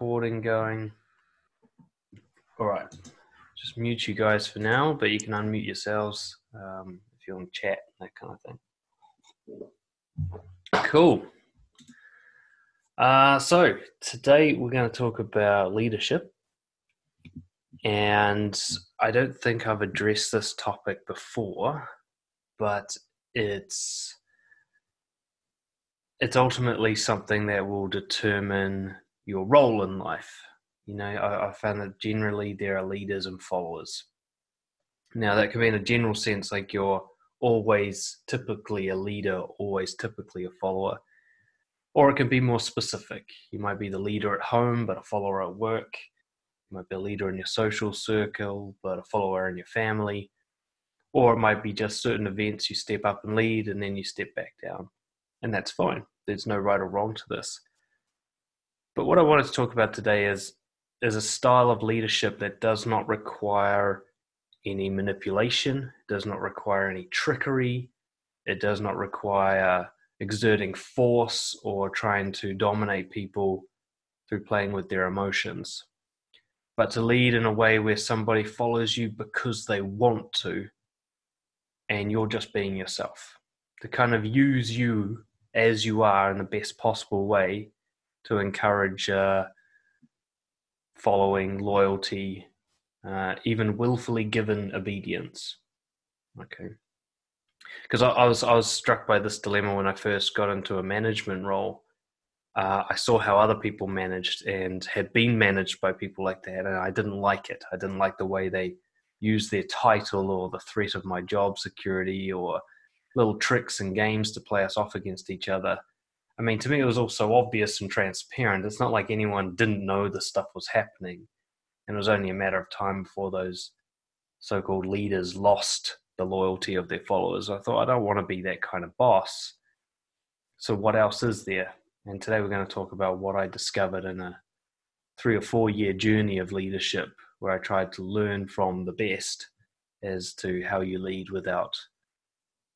recording going. All right. Just mute you guys for now, but you can unmute yourselves um, if you want to chat, that kind of thing. Cool. Uh, so today we're going to talk about leadership, and I don't think I've addressed this topic before, but it's it's ultimately something that will determine your role in life. You know, I, I found that generally there are leaders and followers. Now, that can be in a general sense, like you're always typically a leader, always typically a follower. Or it can be more specific. You might be the leader at home, but a follower at work. You might be a leader in your social circle, but a follower in your family. Or it might be just certain events you step up and lead, and then you step back down. And that's fine. There's no right or wrong to this. But what I wanted to talk about today is, is a style of leadership that does not require any manipulation, does not require any trickery, it does not require exerting force or trying to dominate people through playing with their emotions. But to lead in a way where somebody follows you because they want to, and you're just being yourself. To kind of use you as you are in the best possible way to encourage uh, following, loyalty, uh, even willfully given obedience. Okay. Because I, I, was I was struck by this dilemma when I first got into a management role. Uh, I saw how other people managed and had been managed by people like that, and I didn't like it. I didn't like the way they used their title or the threat of my job security or little tricks and games to play us off against each other. I mean, to me, it was all so obvious and transparent. It's not like anyone didn't know the stuff was happening. And it was only a matter of time before those so called leaders lost the loyalty of their followers. I thought, I don't want to be that kind of boss. So, what else is there? And today we're going to talk about what I discovered in a three or four year journey of leadership where I tried to learn from the best as to how you lead without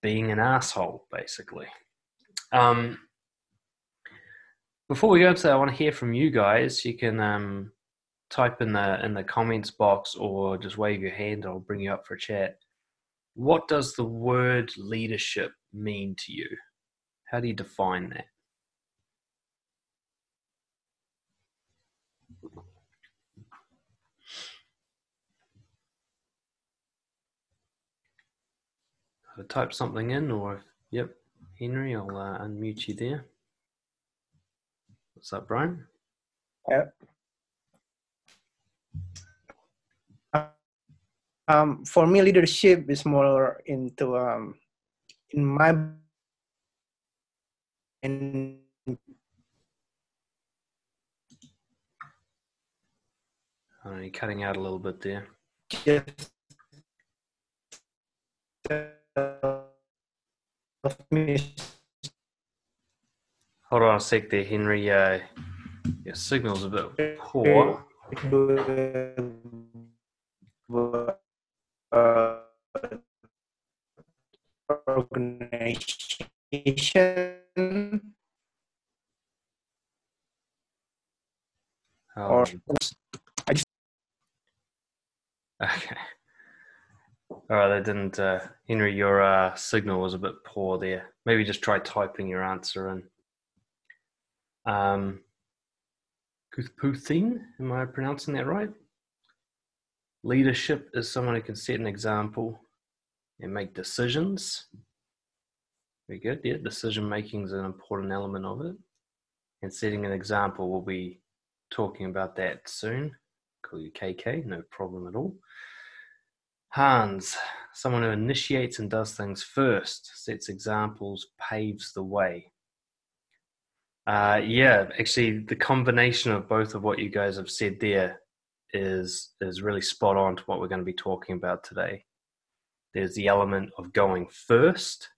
being an asshole, basically. Um, before we go into that, I want to hear from you guys. You can um, type in the in the comments box or just wave your hand. I'll bring you up for a chat. What does the word leadership mean to you? How do you define that? I'll type something in, or yep, Henry, I'll uh, unmute you there. What's up, Brian? Yep. um, for me, leadership is more into um, in my in Oh, you're cutting out a little bit there. Just, uh, Hold on a sec there, Henry. Uh, your signal's a bit poor organization or I just okay. All right, that didn't. Uh, Henry, your uh, signal was a bit poor there. Maybe just try typing your answer in. Um, Kuthputhin, am I pronouncing that right? Leadership is someone who can set an example and make decisions. Very good. Yeah, decision making is an important element of it. And setting an example, we'll be talking about that soon. Call you KK, no problem at all. Hans, someone who initiates and does things first, sets examples, paves the way. Uh, yeah, actually, the combination of both of what you guys have said there is is really spot on to what we're going to be talking about today. There's the element of going first,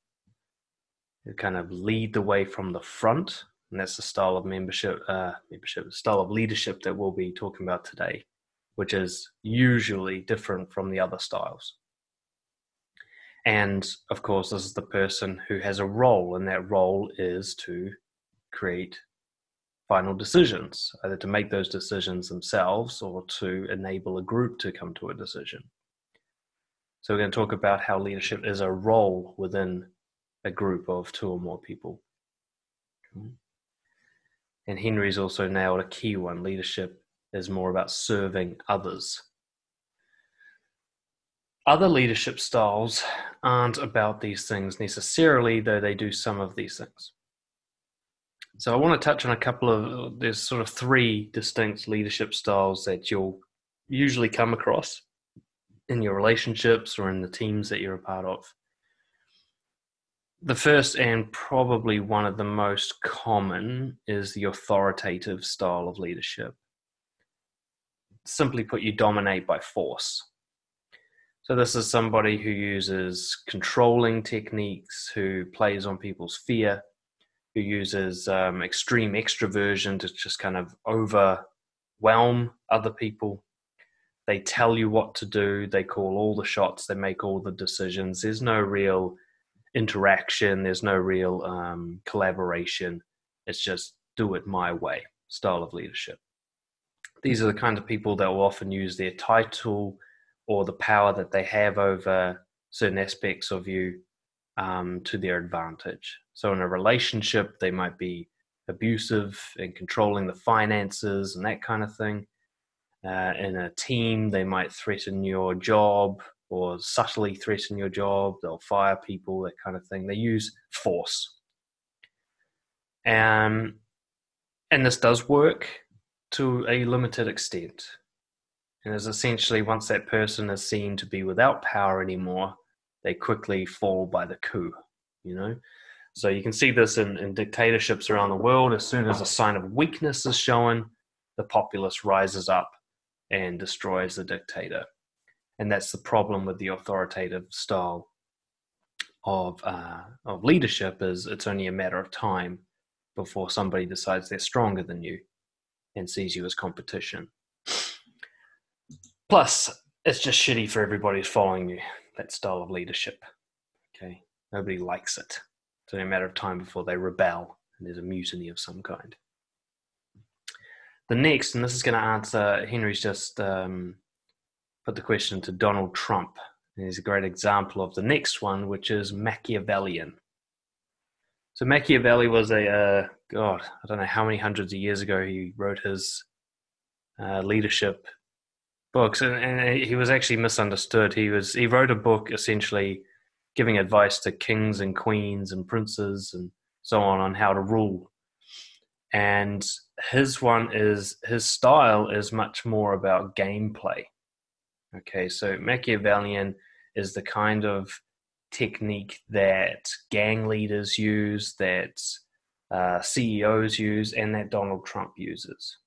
you kind of lead the way from the front, and that's the style of membership, uh, membership, style of leadership that we'll be talking about today, which is usually different from the other styles. And of course, this is the person who has a role, and that role is to create final decisions, either to make those decisions themselves or to enable a group to come to a decision. So, we're going to talk about how leadership is a role within a group of two or more people. And Henry's also nailed a key one leadership is more about serving others. Other leadership styles aren't about these things necessarily, though they do some of these things. So I want to touch on a couple of there's sort of three distinct leadership styles that you'll usually come across in your relationships or in the teams that you're a part of. The first and probably one of the most common is the authoritative style of leadership. Simply put, you dominate by force. So, this is somebody who uses controlling techniques, who plays on people's fear, who uses um, extreme extroversion to just kind of overwhelm other people. They tell you what to do, they call all the shots, they make all the decisions. There's no real interaction, there's no real um, collaboration. It's just do it my way style of leadership. These are the kind of people that will often use their title or the power that they have over certain aspects of you um, to their advantage. So, in a relationship, they might be abusive and controlling the finances and that kind of thing. Uh, in a team, they might threaten your job or subtly threaten your job. They'll fire people, that kind of thing. They use force. Um, and this does work to a limited extent. And is essentially once that person is seen to be without power anymore, they quickly fall by the coup, you know? So you can see this in, in dictatorships around the world. As soon as a sign of weakness is shown, the populace rises up and destroys the dictator. And that's the problem with the authoritative style of, uh, of leadership is it's only a matter of time before somebody decides they're stronger than you and sees you as competition. Plus, it's just shitty for everybody who's following you, that style of leadership. Okay. Nobody likes it. It's only a matter of time before they rebel and there's a mutiny of some kind. The next, and this is going to answer, Henry's just um, put the question to Donald Trump. And he's a great example of the next one, which is Machiavellian. So Machiavelli was a uh, God. I don't know how many hundreds of years ago he wrote his uh, leadership books, and, and, he was actually misunderstood. He was he wrote a book essentially giving advice to kings and queens and princes and so on on how to rule. And his one is his style is much more about gameplay. Okay, so Machiavellian is the kind of technique that gang leaders use, that uh, CEOs use, and that Donald Trump uses.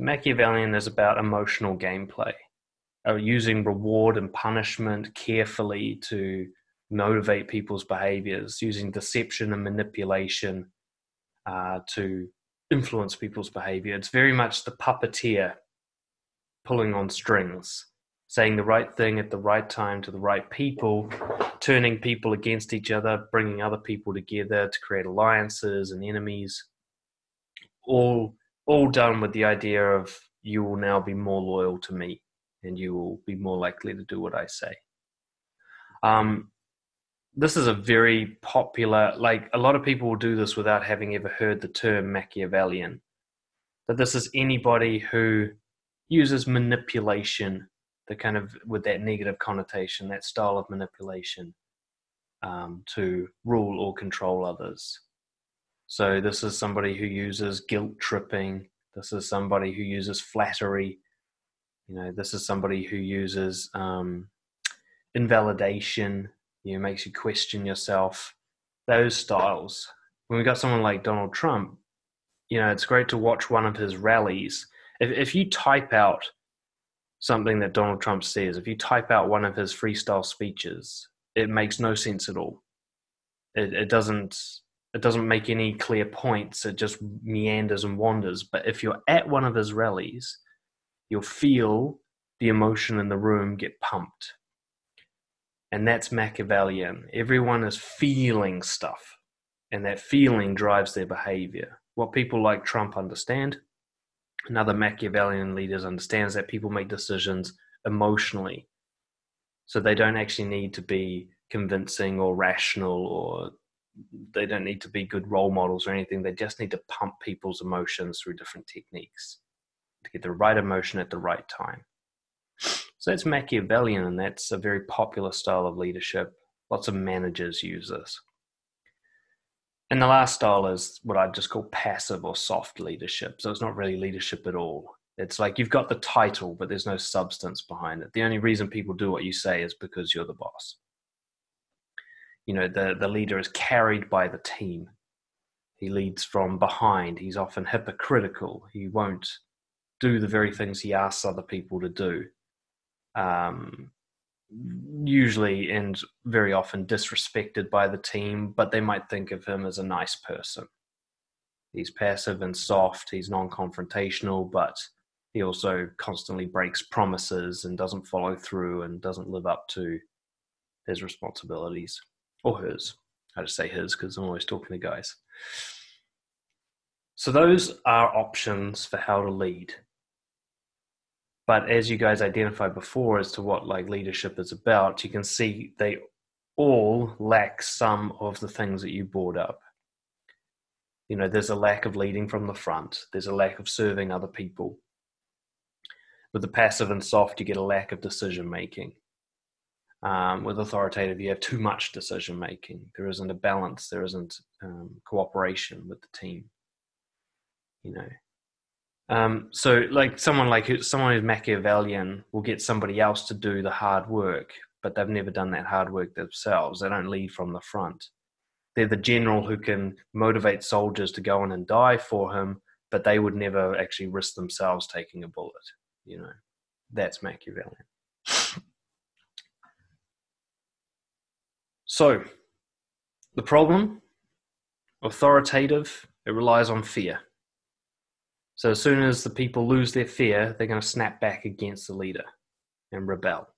So Machiavellian is about emotional gameplay, uh, using reward and punishment carefully to motivate people's behaviors, using deception and manipulation uh, to influence people's behavior. It's very much the puppeteer pulling on strings, saying the right thing at the right time to the right people, turning people against each other, bringing other people together to create alliances and enemies, all all done with the idea of you will now be more loyal to me and you will be more likely to do what I say. Um, this is a very popular, like a lot of people will do this without having ever heard the term Machiavellian. That this is anybody who uses manipulation, the kind of with that negative connotation, that style of manipulation um, to rule or control others. So this is somebody who uses guilt tripping. This is somebody who uses flattery. You know, this is somebody who uses um, invalidation. You know, makes you question yourself. Those styles. When we got someone like Donald Trump, you know, it's great to watch one of his rallies. If if you type out something that Donald Trump says, if you type out one of his freestyle speeches, it makes no sense at all. It, it doesn't it doesn't make any clear points. It just meanders and wanders. But if you're at one of his rallies, you'll feel the emotion in the room get pumped. And that's Machiavellian. Everyone is feeling stuff, and that feeling drives their behavior. what people like Trump understand, and other Machiavellian leaders understands that people make decisions emotionally. So they don't actually need to be convincing or rational or they don't need to be good role models or anything. They just need to pump people's emotions through different techniques to get the right emotion at the right time. So that's Machiavellian, and that's a very popular style of leadership. Lots of managers use this. And the last style is what I just call passive or soft leadership. So it's not really leadership at all. It's like you've got the title, but there's no substance behind it. The only reason people do what you say is because you're the boss. You know, the, the leader is carried by the team. He leads from behind. He's often hypocritical. He won't do the very things he asks other people to do. Um, usually and very often disrespected by the team, but they might think of him as a nice person. He's passive and soft, he's non confrontational, but he also constantly breaks promises and doesn't follow through and doesn't live up to his responsibilities or hers. I just say his because I'm always talking to guys. So, those are options for how to lead. But as you guys identified before as to what like leadership is about you can see they all lack some of the things that you brought up. You know there's a lack of leading from the front. There's a lack of serving other people. With the passive and soft you get a lack of decision making um, with authoritative you have too much decision making there isn't a balance there isn't um, cooperation with the team you know um, so, like someone like someone who's Machiavellian will get somebody else to do the hard work, but they've never done that hard work themselves. They don't lead from the front. They're the general who can motivate soldiers to go in and die for him, but they would never actually risk themselves taking a bullet. You know, that's Machiavellian. So, the problem authoritative, it relies on fear. So as soon as the people lose their fear, they're going to snap back against the leader and rebel.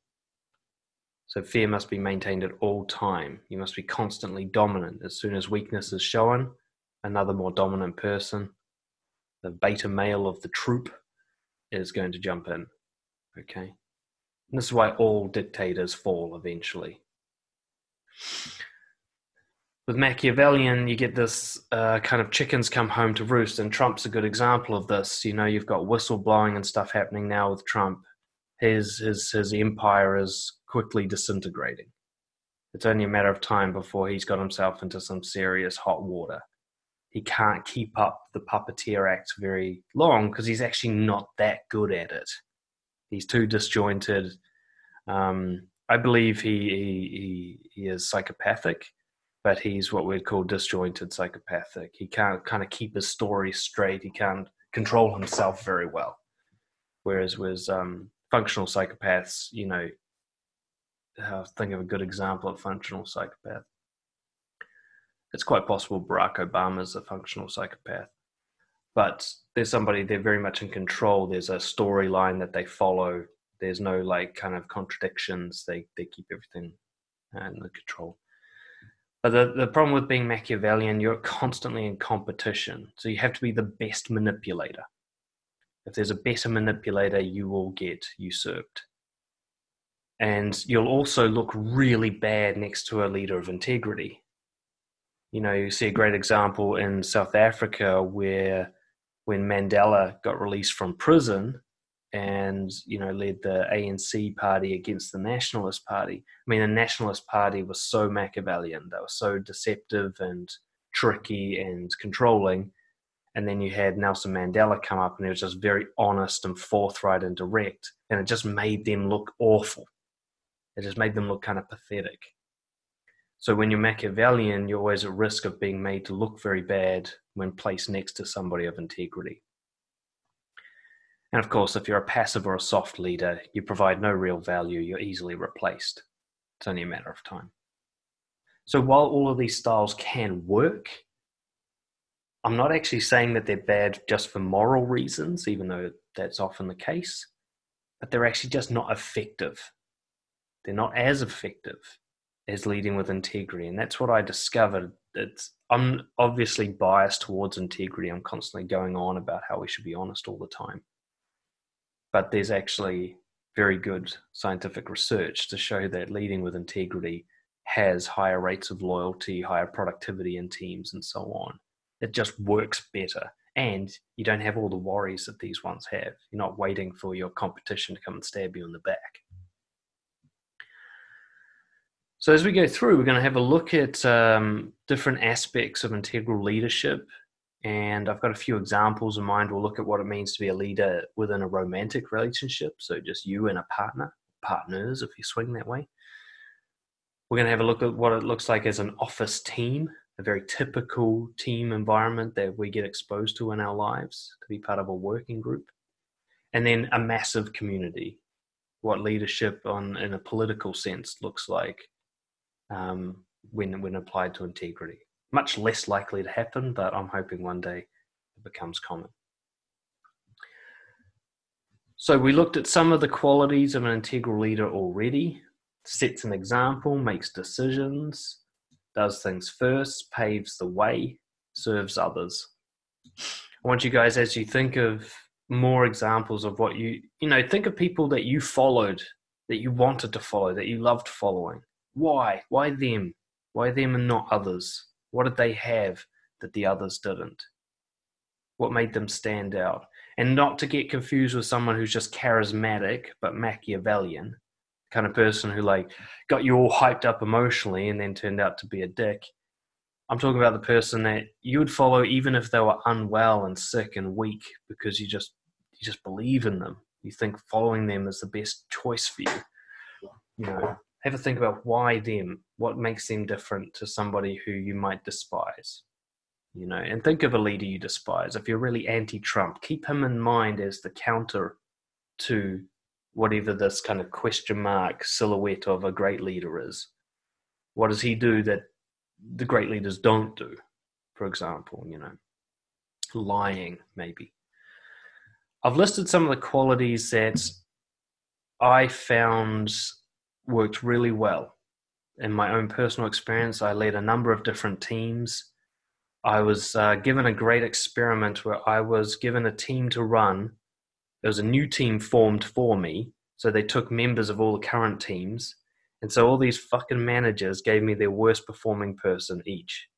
So fear must be maintained at all time. You must be constantly dominant. As soon as weakness is shown, another more dominant person, the beta male of the troop, is going to jump in. Okay? And this is why all dictators fall eventually with Machiavellian, you get this uh, kind of chickens come home to roost, and Trump's a good example of this. You know, you've got whistleblowing and stuff happening now with Trump. His his his empire is quickly disintegrating. It's only a matter of time before he's got himself into some serious hot water. He can't keep up the puppeteer act very long because he's actually not that good at it. He's too disjointed. Um, I believe he, he he is psychopathic but he's what we'd call disjointed psychopathic. He can't kind of keep his story straight. He can't control himself very well. Whereas with um, functional psychopaths, you know, uh, think of a good example of functional psychopath. It's quite possible Barack Obama is a functional psychopath, but there's somebody they're very much in control. There's a storyline that they follow. There's no like kind of contradictions. They they keep everything uh, under control. But the, the problem with being Machiavellian, you're constantly in competition. So you have to be the best manipulator. If there's a better manipulator, you will get usurped. And you'll also look really bad next to a leader of integrity. You know, you see a great example in South Africa where when Mandela got released from prison, and you know led the ANC party against the Nationalist Party. I mean, the Nationalist Party was so Machiavellian; they were so deceptive and tricky and controlling. And then you had Nelson Mandela come up, and he was just very honest and forthright and direct, and it just made them look awful. It just made them look kind of pathetic. So when you're Machiavellian, you're always at risk of being made to look very bad when placed next to somebody of integrity. And of course, if you're a passive or a soft leader, you provide no real value, you're easily replaced. It's only a matter of time. So while all of these styles can work, I'm not actually saying that they're bad just for moral reasons, even though that's often the case, but they're actually just not effective. They're not as effective as leading with integrity. And that's what I discovered it's I'm obviously biased towards integrity. I'm constantly going on about how we should be honest all the time. But there's actually very good scientific research to show that leading with integrity has higher rates of loyalty, higher productivity in teams, and so on. It just works better. And you don't have all the worries that these ones have. You're not waiting for your competition to come and stab you in the back. So, as we go through, we're going to have a look at um, different aspects of integral leadership. And I've got a few examples in mind. We'll look at what it means to be a leader within a romantic relationship. So, just you and a partner, partners, if you swing that way. We're going to have a look at what it looks like as an office team, a very typical team environment that we get exposed to in our lives to be part of a working group. And then a massive community, what leadership on in a political sense looks like um, when when applied to integrity. Much less likely to happen, but I'm hoping one day it becomes common. So we looked at some of the qualities of an integral leader already sets an example, makes decisions, does things first, paves the way, serves others. I want you guys, as you think of more examples of what you, you know, think of people that you followed, that you wanted to follow, that you loved following. Why? Why them? Why them and not others? What did they have that the others didn't? What made them stand out? And not to get confused with someone who's just charismatic but Machiavellian kind of person who like got you all hyped up emotionally and then turned out to be a dick. I'm talking about the person that you would follow even if they were unwell and sick and weak because you just you just believe in them. You think following them is the best choice for you. You know, have a think about why them, what makes them different to somebody who you might despise. You know, and think of a leader you despise. If you're really anti-Trump, keep him in mind as the counter to whatever this kind of question mark silhouette of a great leader is. What does he do that the great leaders don't do? For example, you know, lying, maybe. I've listed some of the qualities that I found worked really well. In my own personal experience, I led a number of different teams. I was uh, given a great experiment where I was given a team to run there was a new team formed for me. So they took members of all the current teams. And so all these fucking managers gave me their worst performing person each,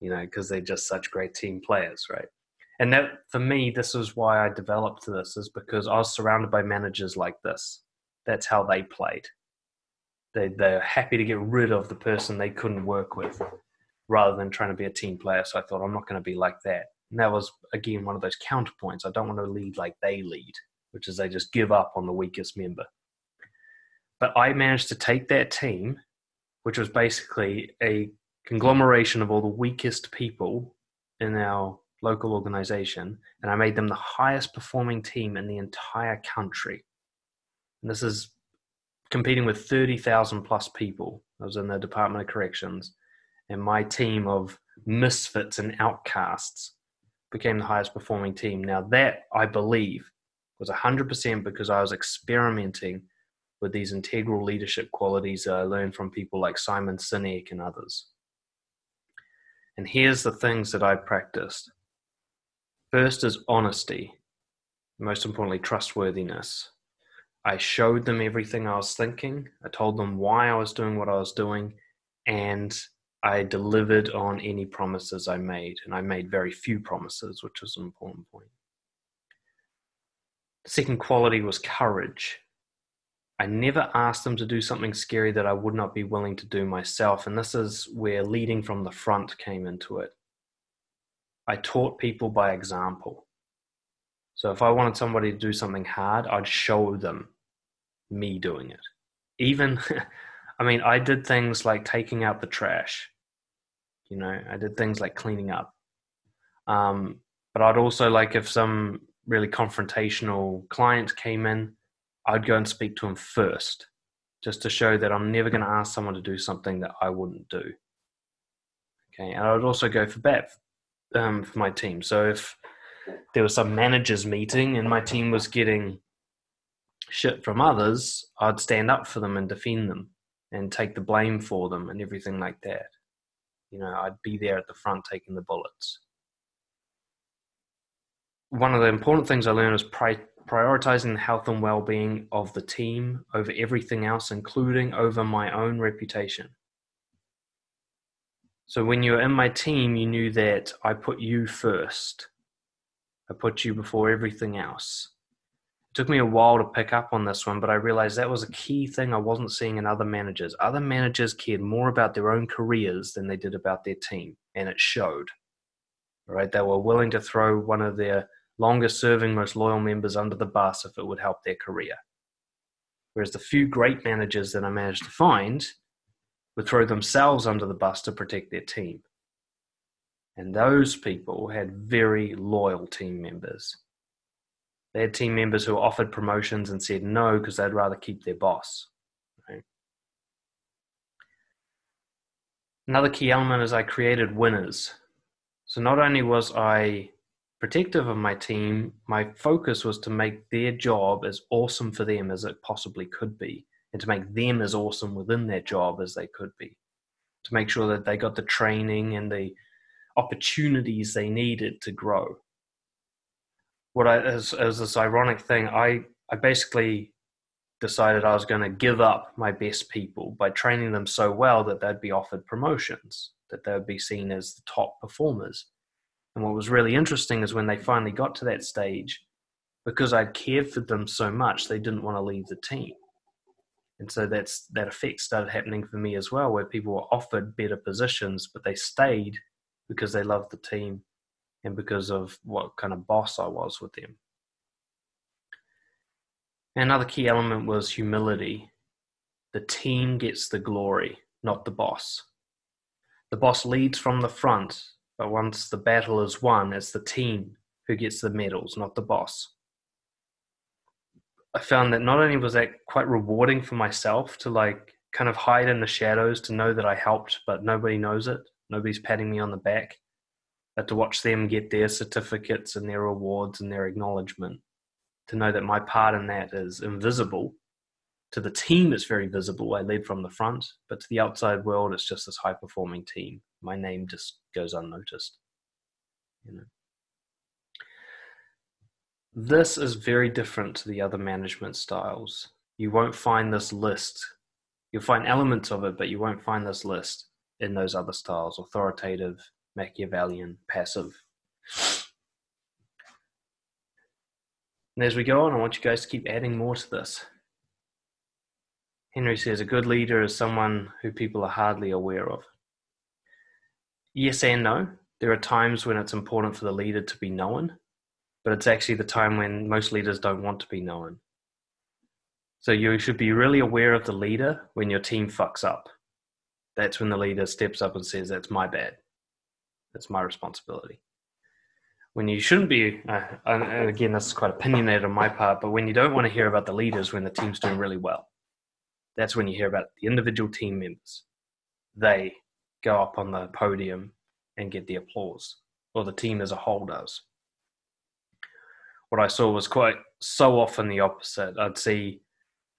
you know, because they're just such great team players, right? And that, for me, this is why I developed this, is because I was surrounded by managers like this. That's how they played. They, they're happy to get rid of the person they couldn't work with rather than trying to be a team player. So I thought, I'm not going to be like that. And that was, again, one of those counterpoints. I don't want to lead like they lead, which is they just give up on the weakest member. But I managed to take that team, which was basically a conglomeration of all the weakest people in our local organization, and I made them the highest performing team in the entire country. And this is competing with 30,000 plus people. I was in the Department of Corrections, and my team of misfits and outcasts became the highest performing team. Now, that I believe was 100% because I was experimenting with these integral leadership qualities that I learned from people like Simon Sinek and others. And here's the things that I practiced first is honesty, most importantly, trustworthiness. I showed them everything I was thinking, I told them why I was doing what I was doing, and I delivered on any promises I made, and I made very few promises, which was an important point. Second quality was courage. I never asked them to do something scary that I would not be willing to do myself, and this is where leading from the front came into it. I taught people by example. So if I wanted somebody to do something hard, I'd show them me doing it. Even I mean, I did things like taking out the trash. You know, I did things like cleaning up. Um, but I'd also like if some really confrontational client came in, I'd go and speak to him first, just to show that I'm never going to ask someone to do something that I wouldn't do. Okay, and I would also go for bat um, for my team. So if there was some managers meeting and my team was getting shit from others, I'd stand up for them and defend them and take the blame for them and everything like that. You know, I'd be there at the front taking the bullets. One of the important things I learned is pri- prioritizing the health and well being of the team over everything else, including over my own reputation. So when you were in my team, you knew that I put you first. I put you before everything else. It took me a while to pick up on this one, but I realized that was a key thing I wasn't seeing in other managers. Other managers cared more about their own careers than they did about their team, and it showed. Right? They were willing to throw one of their longest serving, most loyal members under the bus if it would help their career. Whereas the few great managers that I managed to find would throw themselves under the bus to protect their team. And those people had very loyal team members. They had team members who offered promotions and said no because they'd rather keep their boss. Right? Another key element is I created winners. So not only was I protective of my team, my focus was to make their job as awesome for them as it possibly could be, and to make them as awesome within their job as they could be. To make sure that they got the training and the opportunities they needed to grow what I as as this ironic thing, I I basically decided I was going to give up my best people by training them so well that they'd be offered promotions, that they would be seen as the top performers. And what was really interesting is when they finally got to that stage, because I'd cared for them so much, they didn't want to leave the team. And so that's that effect started happening for me as well, where people were offered better positions, but they stayed because they loved the team and because of what kind of boss I was with them. Another key element was humility. The team gets the glory, not the boss. The boss leads from the front, but once the battle is won, it's the team who gets the medals, not the boss. I found that not only was that quite rewarding for myself to like kind of hide in the shadows to know that I helped, but nobody knows it, nobody's patting me on the back but to watch them get their certificates and their awards and their acknowledgement, to know that my part in that is invisible. To the team, it's very visible. I lead from the front, but to the outside world, it's just this high performing team. My name just goes unnoticed. You know. This is very different to the other management styles. You won't find this list. You'll find elements of it, but you won't find this list in those other styles authoritative, Machiavellian, passive. And as we go on, I want you guys to keep adding more to this. Henry says a good leader is someone who people are hardly aware of. Yes and no. There are times when it's important for the leader to be known, but it's actually the time when most leaders don't want to be known. So you should be really aware of the leader when your team fucks up. That's when the leader steps up and says, That's my bad. That's my responsibility. When you shouldn't be, uh, and again, this is quite opinionated on my part, but when you don't want to hear about the leaders when the team's doing really well, that's when you hear about the individual team members. They go up on the podium and get the applause, or the team as a whole does. What I saw was quite so often the opposite. I'd see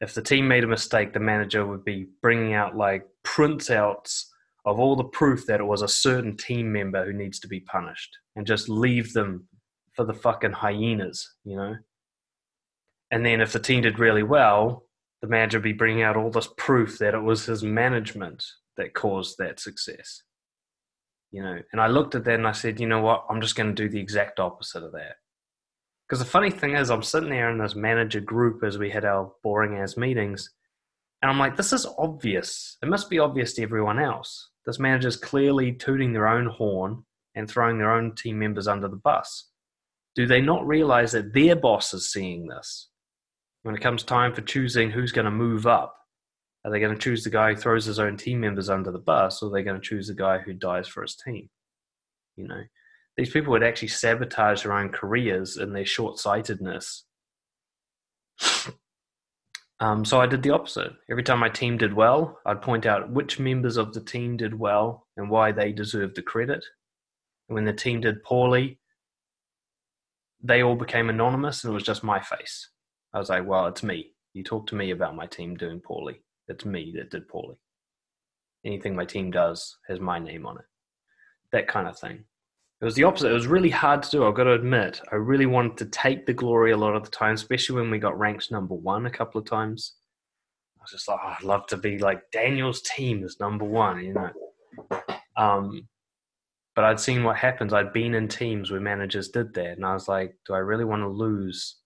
if the team made a mistake, the manager would be bringing out like printouts of all the proof that it was a certain team member who needs to be punished and just leave them for the fucking hyenas, you know? And then if the team did really well, the manager would be bringing out all this proof that it was his management that caused that success. You know, and I looked at that and I said, you know what? I'm just going to do the exact opposite of that. Because the funny thing is, I'm sitting there in this manager group as we had our boring ass meetings, and I'm like, this is obvious. It must be obvious to everyone else. This manager's clearly tooting their own horn and throwing their own team members under the bus. Do they not realize that their boss is seeing this? When it comes time for choosing who's going to move up, are they going to choose the guy who throws his own team members under the bus, or are they going to choose the guy who dies for his team? You know, these people would actually sabotage their own careers in their short sightedness um, so I did the opposite. Every time my team did well, I'd point out which members of the team did well and why they deserved the credit. And when the team did poorly, they all became anonymous and it was just my face. I was like, well, it's me. You talk to me about my team doing poorly. It's me that did poorly. Anything my team does has my name on it. that kind of thing. It was the opposite. It was really hard to do. I've got to admit. I really wanted to take the glory a lot of the time, especially when we got ranked number one a couple of times. I was just like, oh, I'd love to be like Daniel's team is number one, you know. Um, but I'd seen what happens. I'd been in teams where managers did that, and I was like, do I really want to lose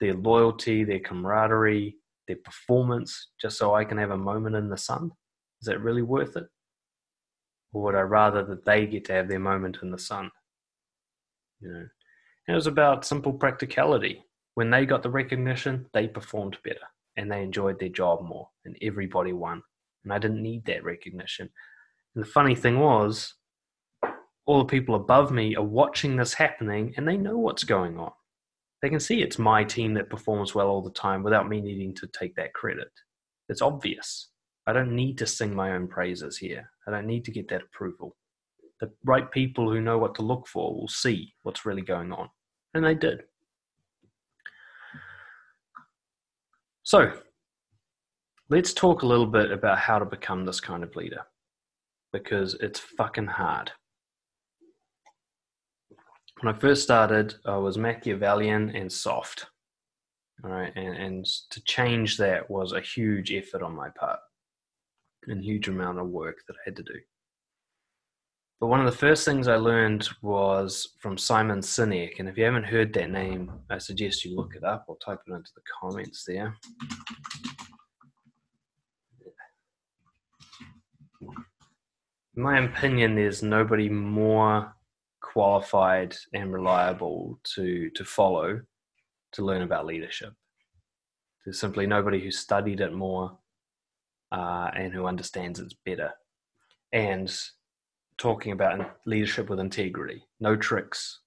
their loyalty, their camaraderie, their performance, just so I can have a moment in the sun? Is that really worth it? Or would I rather that they get to have their moment in the sun? You know, and it was about simple practicality. When they got the recognition, they performed better and they enjoyed their job more, and everybody won. And I didn't need that recognition. And the funny thing was, all the people above me are watching this happening and they know what's going on. They can see it's my team that performs well all the time without me needing to take that credit. It's obvious. I don't need to sing my own praises here. I don't need to get that approval. The right people who know what to look for will see what's really going on. And they did. So, let's talk a little bit about how to become this kind of leader because it's fucking hard. When I first started, I was Machiavellian and soft. All right, and, and to change that was a huge effort on my part and huge amount of work that I had to do. But one of the first things I learned was from Simon Sinek. And if you haven't heard that name, I suggest you look it up. I'll type it into the comments there. In my opinion, there's nobody more qualified and reliable to, to follow to learn about leadership. There's simply nobody who studied it more uh, and who understands it better. And talking about leadership with integrity no tricks,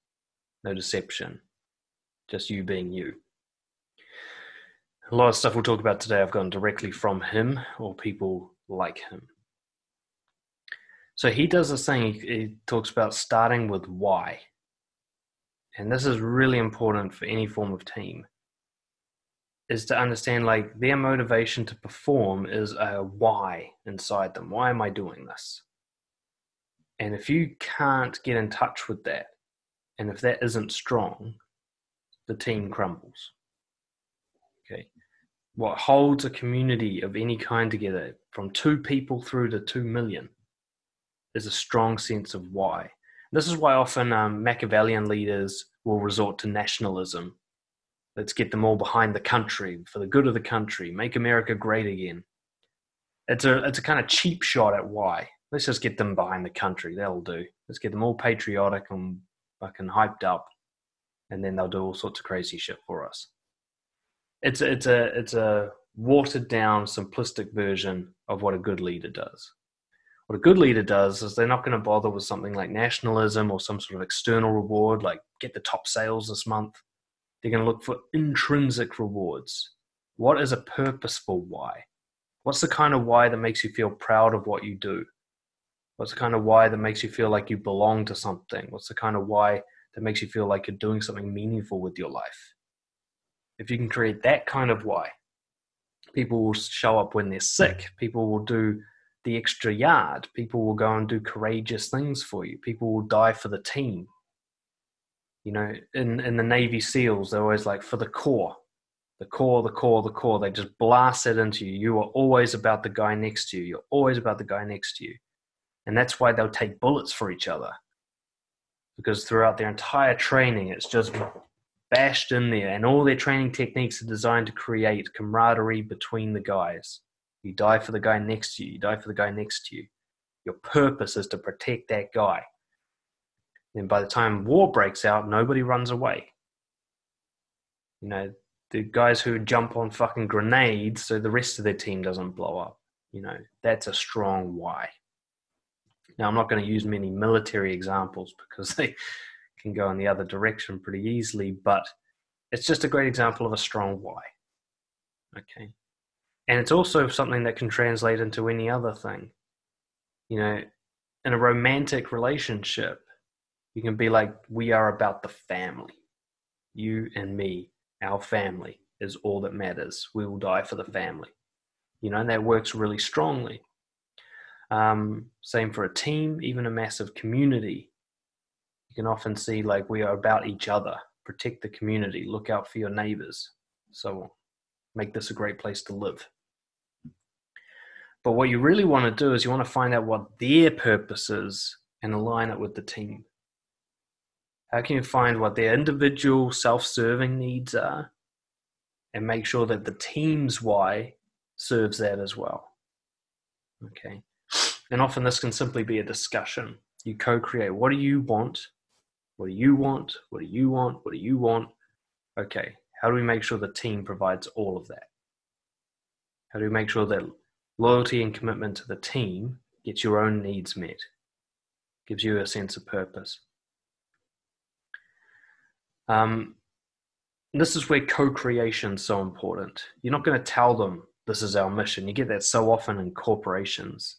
no deception, just you being you. A lot of stuff we'll talk about today I've gotten directly from him or people like him. So he does this thing, he talks about starting with why. And this is really important for any form of team is to understand like their motivation to perform is a why inside them. Why am I doing this? And if you can't get in touch with that, and if that isn't strong, the team crumbles. Okay. What holds a community of any kind together, from two people through to two million, is a strong sense of why. This is why often um, Machiavellian leaders will resort to nationalism Let's get them all behind the country for the good of the country. Make America great again. It's a it's a kind of cheap shot at why. Let's just get them behind the country. That'll do. Let's get them all patriotic and fucking hyped up, and then they'll do all sorts of crazy shit for us. It's a, it's a it's a watered down, simplistic version of what a good leader does. What a good leader does is they're not going to bother with something like nationalism or some sort of external reward, like get the top sales this month. They're going to look for intrinsic rewards. What is a purposeful why? What's the kind of why that makes you feel proud of what you do? What's the kind of why that makes you feel like you belong to something? What's the kind of why that makes you feel like you're doing something meaningful with your life? If you can create that kind of why, people will show up when they're sick. People will do the extra yard. People will go and do courageous things for you. People will die for the team you know, in, in the Navy SEALs, they're always like for the core, the core, the core, the core. They just blast it into you. You are always about the guy next to you. You're always about the guy next to you. And that's why they'll take bullets for each other. Because throughout their entire training, it's just bashed in there. And all their training techniques are designed to create camaraderie between the guys. You die for the guy next to you, you die for the guy next to you. Your purpose is to protect that guy. And by the time war breaks out, nobody runs away. You know, the guys who jump on fucking grenades so the rest of their team doesn't blow up. You know, that's a strong why. Now, I'm not going to use many military examples because they can go in the other direction pretty easily, but it's just a great example of a strong why. Okay. And it's also something that can translate into any other thing. You know, in a romantic relationship, you can be like, we are about the family. You and me, our family is all that matters. We will die for the family. You know, and that works really strongly. Um, same for a team, even a massive community. You can often see like we are about each other, protect the community, look out for your neighbors, so on. Make this a great place to live. But what you really want to do is you want to find out what their purpose is and align it with the team. How can you find what their individual self serving needs are and make sure that the team's why serves that as well? Okay. And often this can simply be a discussion. You co create what do you want? What do you want? What do you want? What do you want? Okay. How do we make sure the team provides all of that? How do we make sure that loyalty and commitment to the team gets your own needs met? Gives you a sense of purpose. Um, this is where co-creation is so important. You're not going to tell them this is our mission. You get that so often in corporations.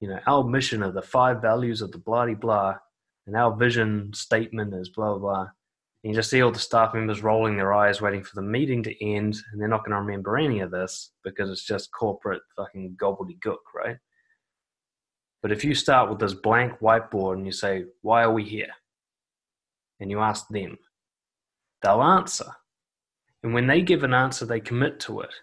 You know, our mission are the five values of the blah blah, and our vision statement is blah blah. blah. And you just see all the staff members rolling their eyes, waiting for the meeting to end, and they're not going to remember any of this because it's just corporate fucking gobbledygook, right? But if you start with this blank whiteboard and you say, "Why are we here?" and you ask them, they'll answer. And when they give an answer, they commit to it.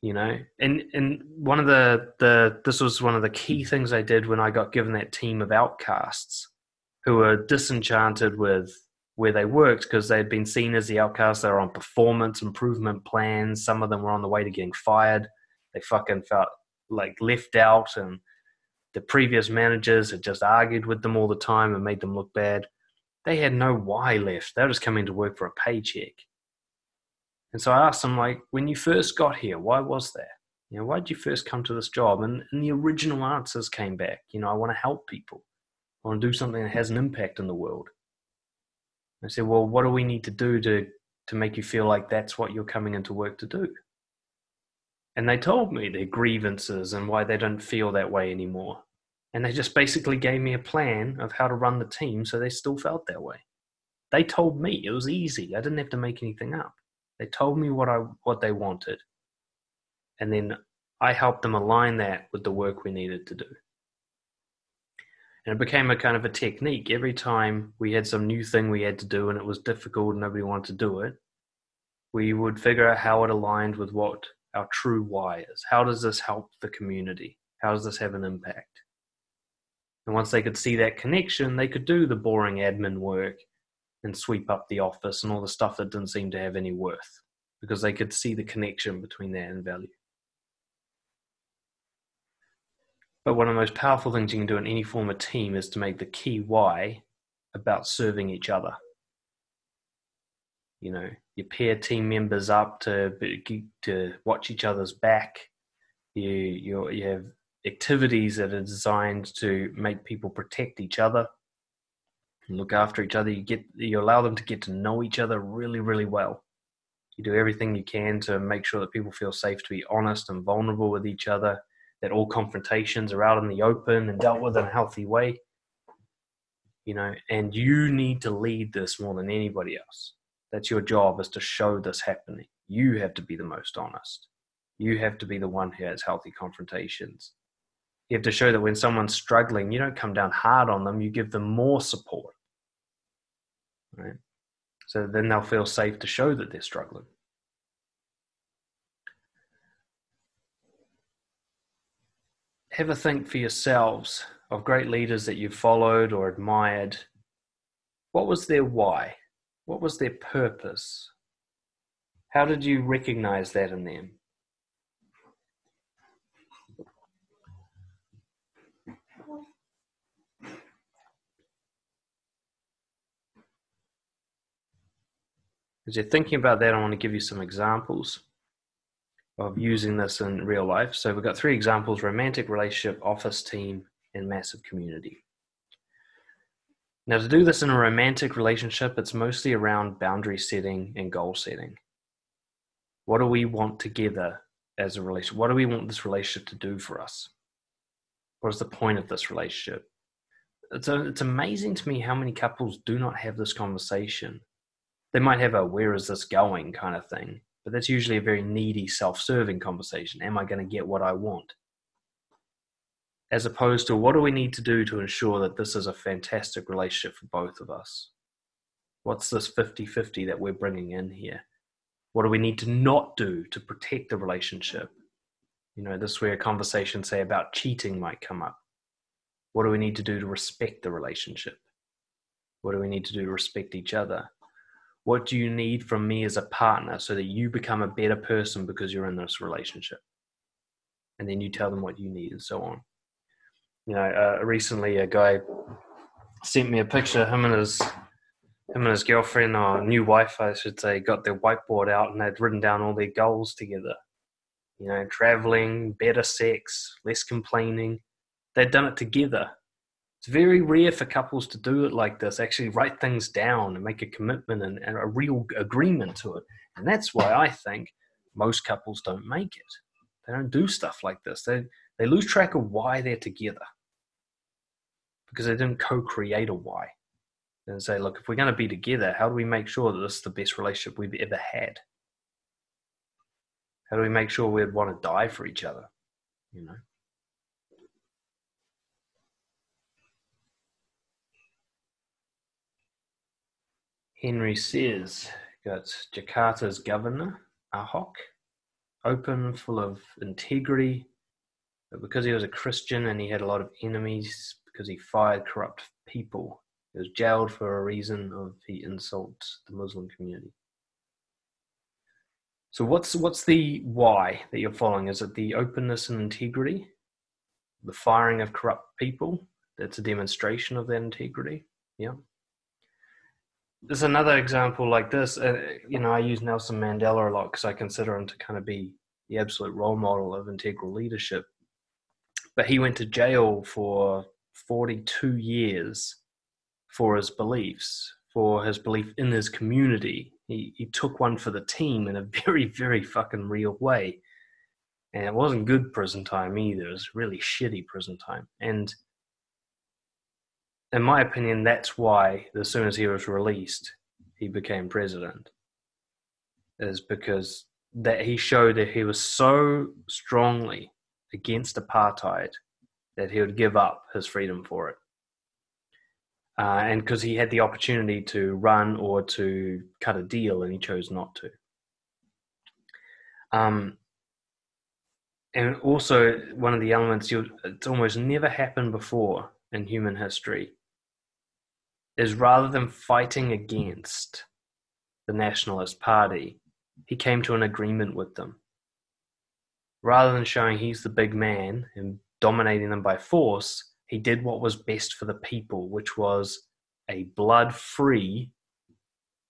You know, and and one of the the this was one of the key things I did when I got given that team of outcasts who were disenchanted with where they worked because they'd been seen as the outcasts. They were on performance improvement plans. Some of them were on the way to getting fired. They fucking felt like left out, and the previous managers had just argued with them all the time and made them look bad they had no why left. They were just coming to work for a paycheck. And so I asked them, like, when you first got here, why was that? You know, why did you first come to this job? And, and the original answers came back. You know, I want to help people. I want to do something that has an impact in the world. I said, well, what do we need to do to, to make you feel like that's what you're coming into work to do? And they told me their grievances and why they don't feel that way anymore. And they just basically gave me a plan of how to run the team so they still felt that way. They told me it was easy. I didn't have to make anything up. They told me what I what they wanted. And then I helped them align that with the work we needed to do. And it became a kind of a technique. Every time we had some new thing we had to do and it was difficult and nobody wanted to do it, we would figure out how it aligned with what our true why is. How does this help the community? How does this have an impact? And once they could see that connection, they could do the boring admin work and sweep up the office and all the stuff that didn't seem to have any worth because they could see the connection between that and value. But one of the most powerful things you can do in any form of team is to make the key why about serving each other. You know, you pair team members up to to watch each other's back. You you you have activities that are designed to make people protect each other and look after each other. You get you allow them to get to know each other really, really well. You do everything you can to make sure that people feel safe to be honest and vulnerable with each other, that all confrontations are out in the open and dealt with in a healthy way. You know, and you need to lead this more than anybody else. That's your job is to show this happening. You have to be the most honest. You have to be the one who has healthy confrontations you have to show that when someone's struggling, you don't come down hard on them, you give them more support. Right? So then they'll feel safe to show that they're struggling. Have a think for yourselves of great leaders that you've followed or admired. What was their why? What was their purpose? How did you recognize that in them? As you're thinking about that, I want to give you some examples of using this in real life. So we've got three examples romantic relationship, office team, and massive community. Now, to do this in a romantic relationship, it's mostly around boundary setting and goal setting. What do we want together as a relationship? What do we want this relationship to do for us? What is the point of this relationship? It's, a, it's amazing to me how many couples do not have this conversation they might have a where is this going kind of thing, but that's usually a very needy, self serving conversation. Am I going to get what I want? as opposed to what do we need to do to ensure that this is a fantastic relationship for both of us? What's this 50 50 that we're bringing in here? What do we need to not do to protect the relationship? You know, this where a conversation, say, about cheating might come up. What do we need to do to respect the relationship? What do we need to do to respect each other? What do you need from me as a partner so that you become a better person because you're in this relationship? And then you tell them what you need and so on. You know, uh, recently a guy sent me a picture, him and his him and his girlfriend or new wife, I should say, got their whiteboard out and they'd written down all their goals together. You know, traveling, better sex, less complaining. They'd done it together. It's very rare for couples to do it like this, actually write things down and make a commitment and, and a real agreement to it. And that's why I think most couples don't make it. They don't do stuff like this. They, they lose track of why they're together because they didn't co create a why and say, look, if we're going to be together, how do we make sure that this is the best relationship we've ever had? How do we make sure we'd want to die for each other? You know? Henry says, got Jakarta's governor, Ahok, open, full of integrity, but because he was a Christian and he had a lot of enemies because he fired corrupt people, he was jailed for a reason of he insults the Muslim community. So what's what's the why that you're following? Is it the openness and integrity? The firing of corrupt people? That's a demonstration of that integrity. Yeah. There's another example like this. Uh, you know, I use Nelson Mandela a lot because I consider him to kind of be the absolute role model of integral leadership. But he went to jail for 42 years for his beliefs, for his belief in his community. He, he took one for the team in a very, very fucking real way. And it wasn't good prison time either. It was really shitty prison time. And in my opinion, that's why, as soon as he was released, he became president. Is because that he showed that he was so strongly against apartheid that he would give up his freedom for it uh, and because he had the opportunity to run or to cut a deal, and he chose not to. Um, and also, one of the elements you it's almost never happened before in human history is rather than fighting against the Nationalist Party, he came to an agreement with them. Rather than showing he's the big man and dominating them by force, he did what was best for the people, which was a blood free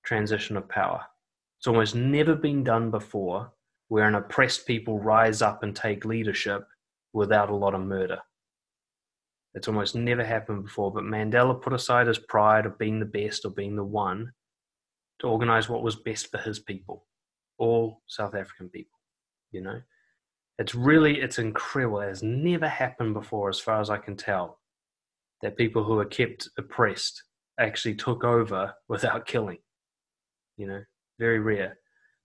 transition of power. It's almost never been done before where an oppressed people rise up and take leadership without a lot of murder. It's almost never happened before, but Mandela put aside his pride of being the best or being the one to organize what was best for his people, all South African people, you know? It's really, it's incredible. It has never happened before, as far as I can tell, that people who are kept oppressed actually took over without killing. You know, very rare.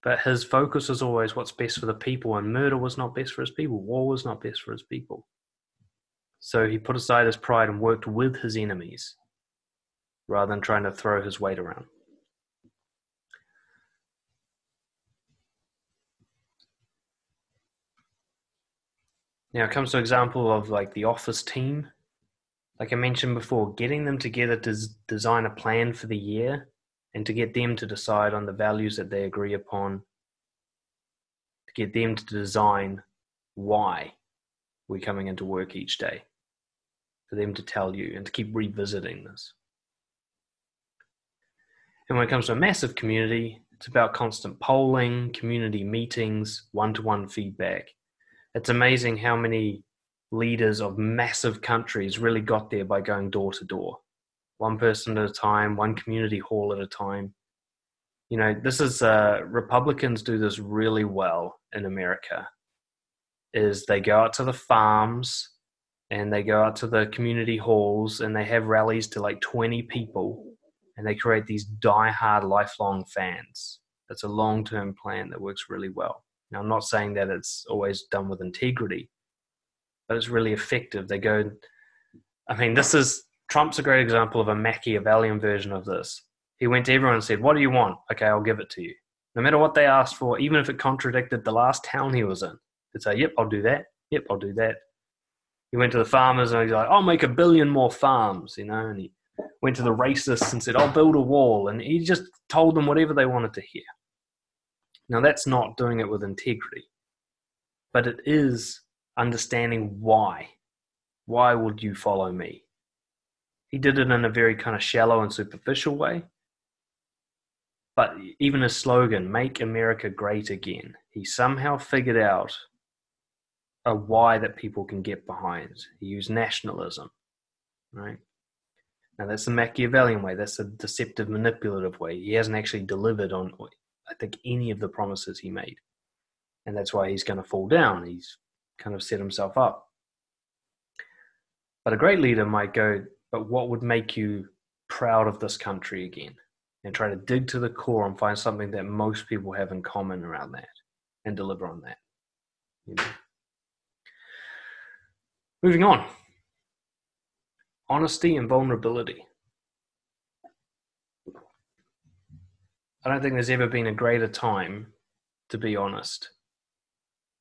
But his focus was always what's best for the people, and murder was not best for his people. War was not best for his people. So he put aside his pride and worked with his enemies rather than trying to throw his weight around. Now it comes to example of like the office team. Like I mentioned before, getting them together to design a plan for the year and to get them to decide on the values that they agree upon, to get them to design why we're coming into work each day, for them to tell you and to keep revisiting this. And when it comes to a massive community, it's about constant polling, community meetings, one to one feedback it's amazing how many leaders of massive countries really got there by going door to door, one person at a time, one community hall at a time. You know, this is uh, Republicans do this really well in America. Is they go out to the farms and they go out to the community halls and they have rallies to like 20 people and they create these die-hard lifelong fans. That's a long-term plan that works really well. Now, I'm not saying that it's always done with integrity, but it's really effective. They go, I mean, this is Trump's a great example of a Machiavellian version of this. He went to everyone and said, What do you want? Okay, I'll give it to you. No matter what they asked for, even if it contradicted the last town he was in, he'd say, Yep, I'll do that. Yep, I'll do that. He went to the farmers and he's like, I'll make a billion more farms, you know, and he went to the racists and said, I'll build a wall. And he just told them whatever they wanted to hear. Now, that's not doing it with integrity, but it is understanding why. Why would you follow me? He did it in a very kind of shallow and superficial way. But even his slogan, Make America Great Again, he somehow figured out a why that people can get behind. He used nationalism, right? Now that's the Machiavellian way. That's the deceptive, manipulative way. He hasn't actually delivered on, I think, any of the promises he made, and that's why he's going to fall down. He's kind of set himself up. But a great leader might go, but what would make you proud of this country again? And try to dig to the core and find something that most people have in common around that and deliver on that. You know? Moving on honesty and vulnerability. I don't think there's ever been a greater time to be honest,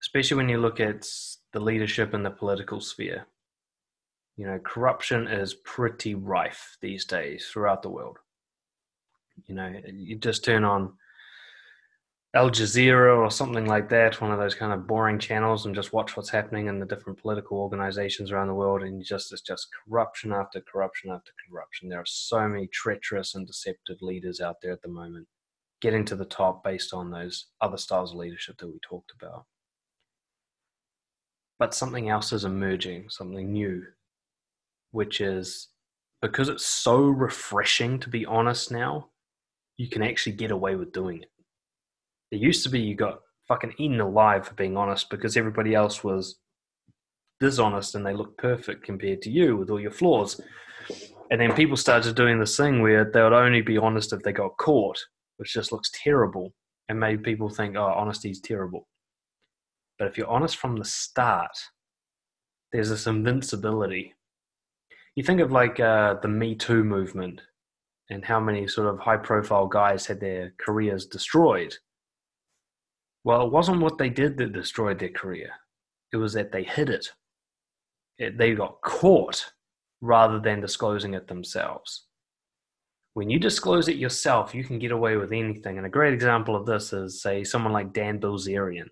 especially when you look at the leadership in the political sphere. You know, corruption is pretty rife these days throughout the world. You know, you just turn on Al Jazeera or something like that, one of those kind of boring channels, and just watch what's happening in the different political organizations around the world. And just it's just corruption after corruption after corruption. There are so many treacherous and deceptive leaders out there at the moment, getting to the top based on those other styles of leadership that we talked about. But something else is emerging, something new, which is because it's so refreshing to be honest now, you can actually get away with doing it it used to be you got fucking eaten alive for being honest because everybody else was dishonest and they looked perfect compared to you with all your flaws. And then people started doing this thing where they would only be honest if they got caught, which just looks terrible and made people think, oh, honesty is terrible. But if you're honest from the start, there's this invincibility. You think of like uh, the Me Too movement and how many sort of high profile guys had their careers destroyed well, it wasn't what they did that destroyed their career. It was that they hid it. it. They got caught rather than disclosing it themselves. When you disclose it yourself, you can get away with anything. And a great example of this is, say, someone like Dan Bilzerian.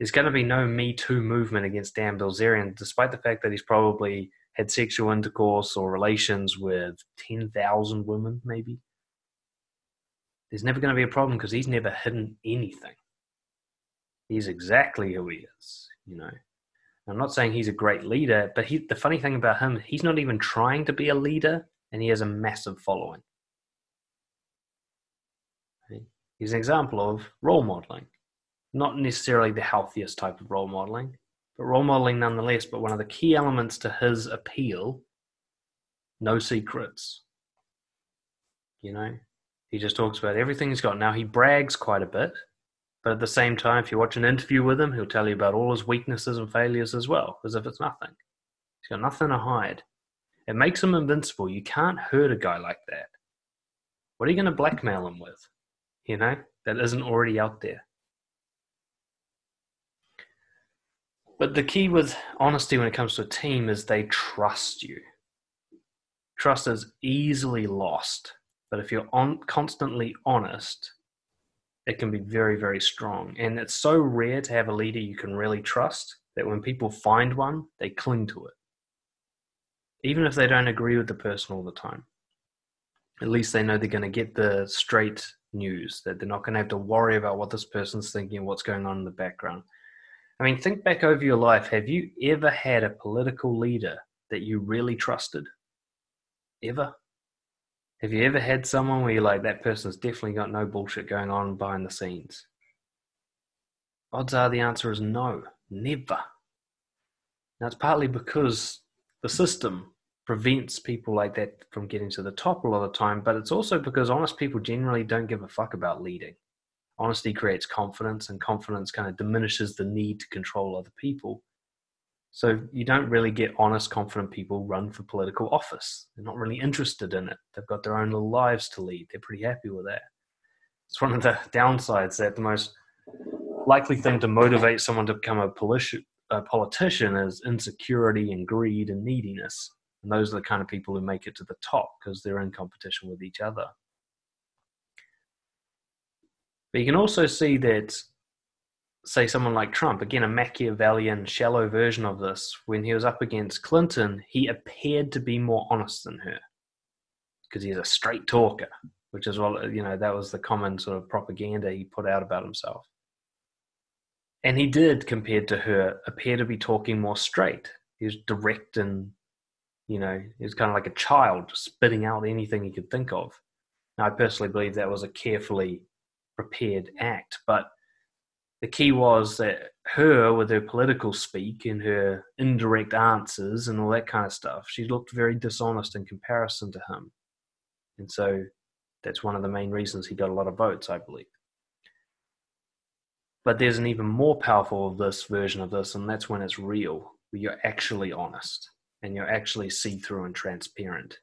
There's going to be no Me Too movement against Dan Bilzerian, despite the fact that he's probably had sexual intercourse or relations with 10,000 women, maybe. There's never going to be a problem because he's never hidden anything. He's exactly who he is, you know. I'm not saying he's a great leader, but he, the funny thing about him, he's not even trying to be a leader, and he has a massive following. He's an example of role modeling. Not necessarily the healthiest type of role modeling, but role modeling nonetheless. But one of the key elements to his appeal no secrets. You know, he just talks about everything he's got. Now, he brags quite a bit but at the same time, if you watch an interview with him, he'll tell you about all his weaknesses and failures as well, as if it's nothing. He's got nothing to hide. It makes him invincible. You can't hurt a guy like that. What are you going to blackmail him with? You know, that isn't already out there. But the key with honesty when it comes to a team is they trust you. Trust is easily lost, but if you're on, constantly honest, it can be very, very strong. And it's so rare to have a leader you can really trust that when people find one, they cling to it. Even if they don't agree with the person all the time. At least they know they're going to get the straight news, that they're not going to have to worry about what this person's thinking, what's going on in the background. I mean, think back over your life. Have you ever had a political leader that you really trusted? Ever? Have you ever had someone where you're like, that person's definitely got no bullshit going on behind the scenes? Odds are the answer is no, never. Now, it's partly because the system prevents people like that from getting to the top a lot of the time, but it's also because honest people generally don't give a fuck about leading. Honesty creates confidence, and confidence kind of diminishes the need to control other people. So you don't really get honest, confident people run for political office. They're not really interested in it. They've got their own little lives to lead. They're pretty happy with that. It's one of the downsides that the most likely thing to motivate someone to become a, politi- a politician is insecurity and greed and neediness. And those are the kind of people who make it to the top because they're in competition with each other. But you can also see that say someone like Trump, again, a Machiavellian, shallow version of this, when he was up against Clinton, he appeared to be more honest than her because he's a straight talker, which is what, you know, that was the common sort of propaganda he put out about himself. And he did, compared to her, appear to be talking more straight. He was direct and, you know, he was kind of like a child, spitting out anything he could think of. Now, I personally believe that was a carefully prepared act, but the key was that her, with her political speak and her indirect answers and all that kind of stuff, she looked very dishonest in comparison to him. And so that's one of the main reasons he got a lot of votes, I believe. But there's an even more powerful of this version of this, and that's when it's real, where you're actually honest and you're actually see through and transparent.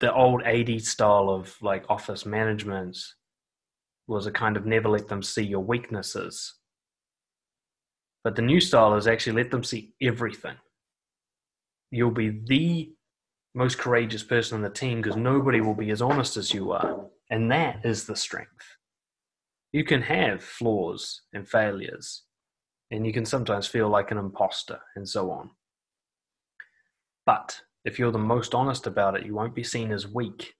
The old 80s style of like office management was a kind of never let them see your weaknesses. But the new style is actually let them see everything. You'll be the most courageous person on the team because nobody will be as honest as you are. And that is the strength. You can have flaws and failures, and you can sometimes feel like an imposter and so on. But if you're the most honest about it, you won't be seen as weak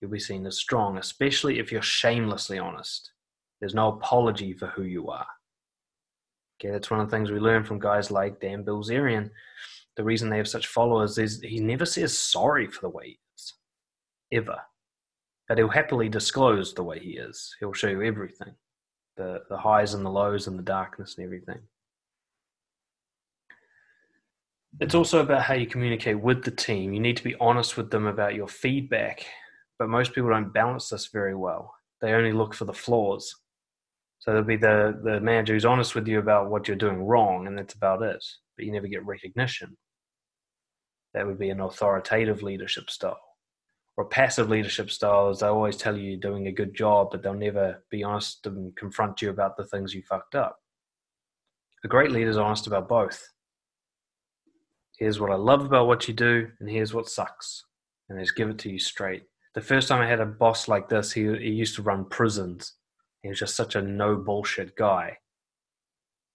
you'll be seen as strong, especially if you're shamelessly honest. There's no apology for who you are. Okay, that's one of the things we learn from guys like Dan Bilzerian. The reason they have such followers is he never says sorry for the way he is, ever. But he'll happily disclose the way he is. He'll show you everything the, the highs and the lows and the darkness and everything. It's also about how you communicate with the team. You need to be honest with them about your feedback but most people don't balance this very well. They only look for the flaws. So there'll be the, the manager who's honest with you about what you're doing wrong, and that's about it. But you never get recognition. That would be an authoritative leadership style. Or passive leadership style they always tell you you're doing a good job, but they'll never be honest and confront you about the things you fucked up. A great leader is honest about both. Here's what I love about what you do, and here's what sucks. And they just give it to you straight the first time I had a boss like this, he, he used to run prisons. He was just such a no bullshit guy.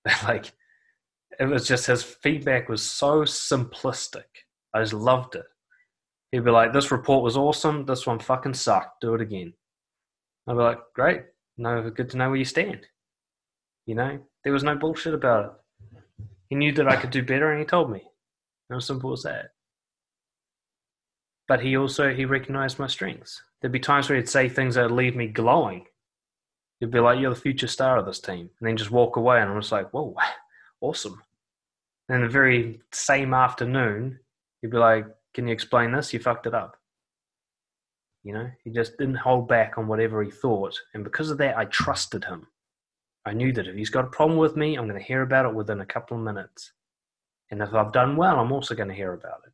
like, it was just his feedback was so simplistic. I just loved it. He'd be like, "This report was awesome. This one fucking sucked. Do it again." I'd be like, "Great. No, good to know where you stand." You know, there was no bullshit about it. He knew that I could do better, and he told me. How simple as that but he also he recognized my strengths. There'd be times where he'd say things that would leave me glowing. He'd be like, "You're the future star of this team," and then just walk away, and I'm just like, "Whoa, awesome!" And the very same afternoon, he'd be like, "Can you explain this? You fucked it up." You know, he just didn't hold back on whatever he thought, and because of that, I trusted him. I knew that if he's got a problem with me, I'm going to hear about it within a couple of minutes. And if I've done well, I'm also going to hear about it.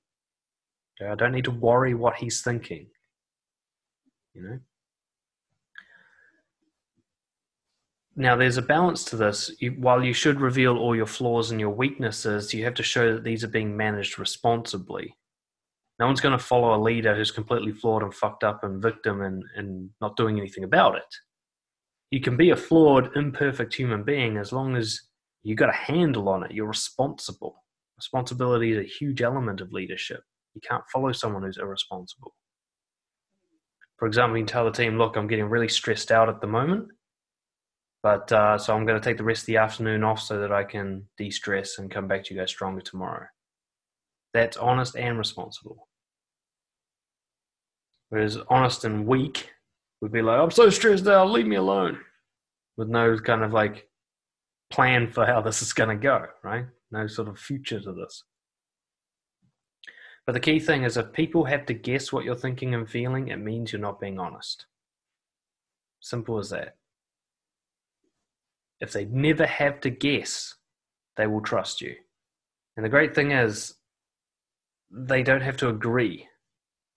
Okay, I don't need to worry what he's thinking. You know? Now, there's a balance to this. You, while you should reveal all your flaws and your weaknesses, you have to show that these are being managed responsibly. No one's going to follow a leader who's completely flawed and fucked up and victim and, and not doing anything about it. You can be a flawed, imperfect human being as long as you've got a handle on it. You're responsible. Responsibility is a huge element of leadership. You can't follow someone who's irresponsible. For example, you can tell the team, look, I'm getting really stressed out at the moment, but uh, so I'm going to take the rest of the afternoon off so that I can de stress and come back to you guys stronger tomorrow. That's honest and responsible. Whereas honest and weak would be like, I'm so stressed out, leave me alone, with no kind of like plan for how this is going to go, right? No sort of future to this. But the key thing is if people have to guess what you're thinking and feeling, it means you're not being honest. Simple as that. If they never have to guess, they will trust you. And the great thing is, they don't have to agree.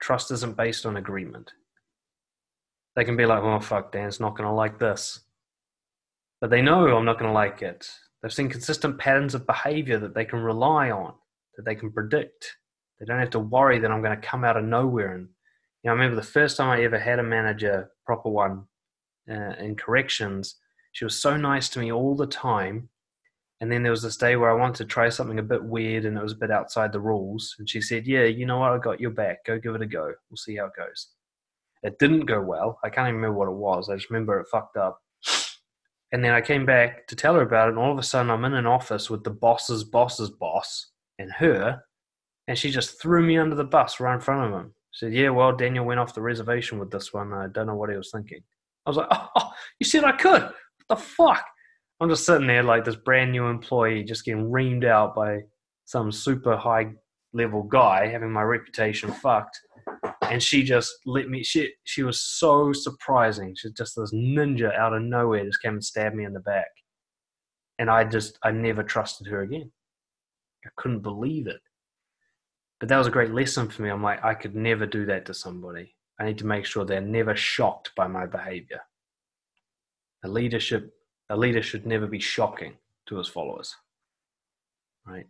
Trust isn't based on agreement. They can be like, oh, fuck, Dan's not going to like this. But they know I'm not going to like it. They've seen consistent patterns of behavior that they can rely on, that they can predict. They don't have to worry that I'm going to come out of nowhere. And you know, I remember the first time I ever had a manager, proper one, uh, in corrections. She was so nice to me all the time. And then there was this day where I wanted to try something a bit weird and it was a bit outside the rules. And she said, Yeah, you know what? I got your back. Go give it a go. We'll see how it goes. It didn't go well. I can't even remember what it was. I just remember it fucked up. And then I came back to tell her about it, and all of a sudden I'm in an office with the boss's boss's boss and her, and she just threw me under the bus right in front of him. Said, Yeah, well, Daniel went off the reservation with this one. I don't know what he was thinking. I was like, Oh, you said I could. What the fuck? I'm just sitting there like this brand new employee just getting reamed out by some super high level guy having my reputation fucked and she just let me she she was so surprising she's just this ninja out of nowhere just came and stabbed me in the back and i just i never trusted her again i couldn't believe it but that was a great lesson for me i'm like i could never do that to somebody i need to make sure they're never shocked by my behavior a leadership a leader should never be shocking to his followers right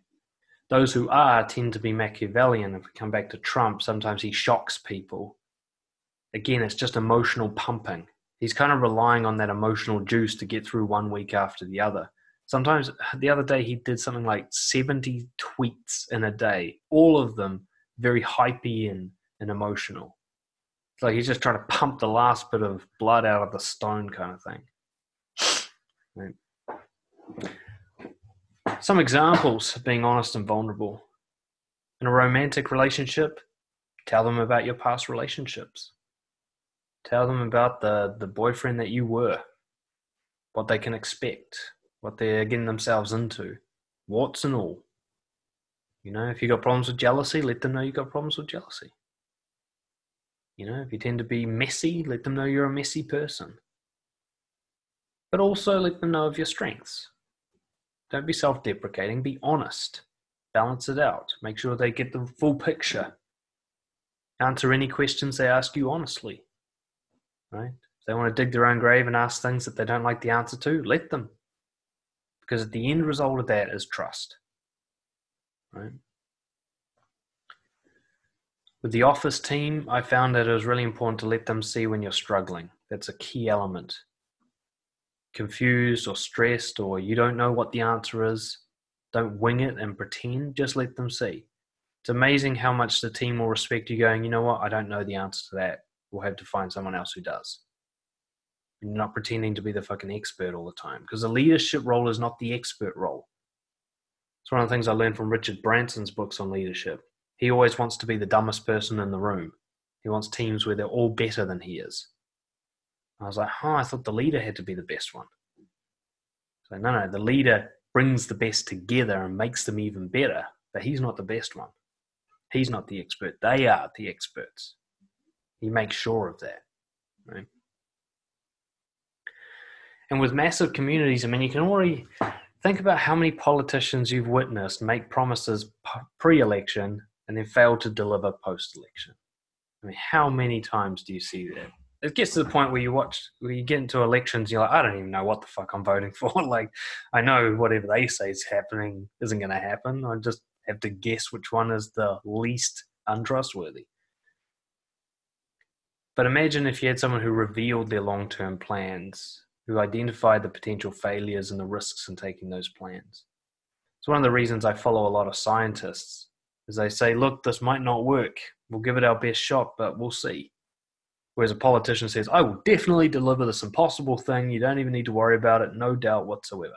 those who are tend to be Machiavellian. If we come back to Trump, sometimes he shocks people. Again, it's just emotional pumping. He's kind of relying on that emotional juice to get through one week after the other. Sometimes the other day he did something like 70 tweets in a day, all of them very hypey and, and emotional. It's like he's just trying to pump the last bit of blood out of the stone kind of thing. Right. Some examples of being honest and vulnerable. In a romantic relationship, tell them about your past relationships. Tell them about the, the boyfriend that you were, what they can expect, what they're getting themselves into, warts and all. You know, if you've got problems with jealousy, let them know you've got problems with jealousy. You know, if you tend to be messy, let them know you're a messy person. But also let them know of your strengths. Don't be self deprecating, be honest. Balance it out. Make sure they get the full picture. Answer any questions they ask you honestly. Right? If they want to dig their own grave and ask things that they don't like the answer to, let them. Because the end result of that is trust. Right? With the office team, I found that it was really important to let them see when you're struggling. That's a key element confused or stressed or you don't know what the answer is, don't wing it and pretend, just let them see. It's amazing how much the team will respect you going, you know what, I don't know the answer to that. We'll have to find someone else who does. You're not pretending to be the fucking expert all the time because the leadership role is not the expert role. It's one of the things I learned from Richard Branson's books on leadership. He always wants to be the dumbest person in the room. He wants teams where they're all better than he is. I was like, oh, I thought the leader had to be the best one. So, no, no, the leader brings the best together and makes them even better, but he's not the best one. He's not the expert. They are the experts. He makes sure of that. Right? And with massive communities, I mean, you can already think about how many politicians you've witnessed make promises pre election and then fail to deliver post election. I mean, how many times do you see that? it gets to the point where you watch where you get into elections you're like i don't even know what the fuck i'm voting for like i know whatever they say is happening isn't going to happen i just have to guess which one is the least untrustworthy but imagine if you had someone who revealed their long-term plans who identify the potential failures and the risks in taking those plans it's one of the reasons i follow a lot of scientists is they say look this might not work we'll give it our best shot but we'll see Whereas a politician says, I will definitely deliver this impossible thing. You don't even need to worry about it. No doubt whatsoever.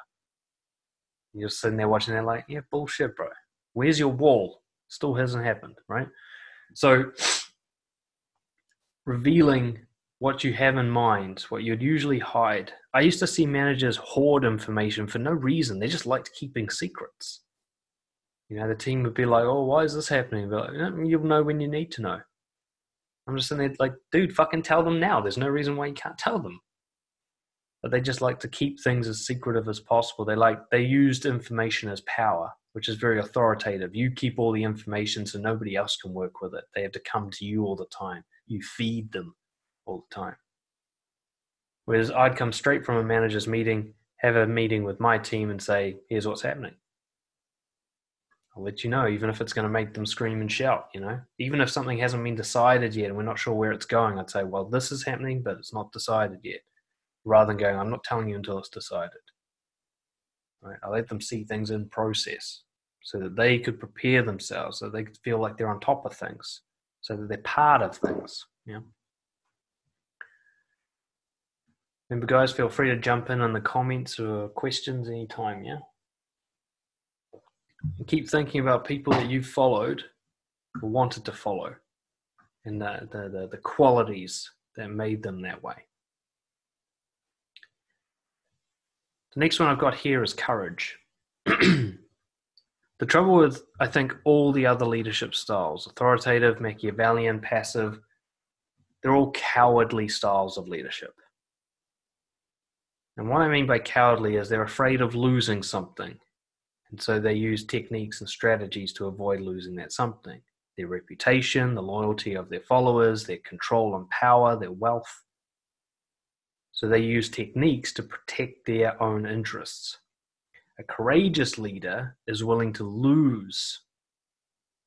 You're sitting there watching that, like, yeah, bullshit, bro. Where's your wall? Still hasn't happened, right? So, revealing what you have in mind, what you'd usually hide. I used to see managers hoard information for no reason. They just liked keeping secrets. You know, the team would be like, oh, why is this happening? But you'll know when you need to know. I'm just sitting there like, dude, fucking tell them now. There's no reason why you can't tell them. but they just like to keep things as secretive as possible. They like they used information as power, which is very authoritative. You keep all the information so nobody else can work with it. They have to come to you all the time. You feed them all the time. Whereas I'd come straight from a manager's meeting, have a meeting with my team and say, here's what's happening. I'll let you know, even if it's going to make them scream and shout, you know. Even if something hasn't been decided yet and we're not sure where it's going, I'd say, well, this is happening, but it's not decided yet rather than going, I'm not telling you until it's decided. Right? I let them see things in process so that they could prepare themselves, so they could feel like they're on top of things, so that they're part of things. Yeah. Remember, guys, feel free to jump in on the comments or questions anytime. Yeah. And keep thinking about people that you've followed or wanted to follow and the, the, the, the qualities that made them that way. The next one I've got here is courage. the trouble with, I think, all the other leadership styles authoritative, Machiavellian, passive they're all cowardly styles of leadership. And what I mean by cowardly is they're afraid of losing something. And so they use techniques and strategies to avoid losing that something their reputation, the loyalty of their followers, their control and power, their wealth. So they use techniques to protect their own interests. A courageous leader is willing to lose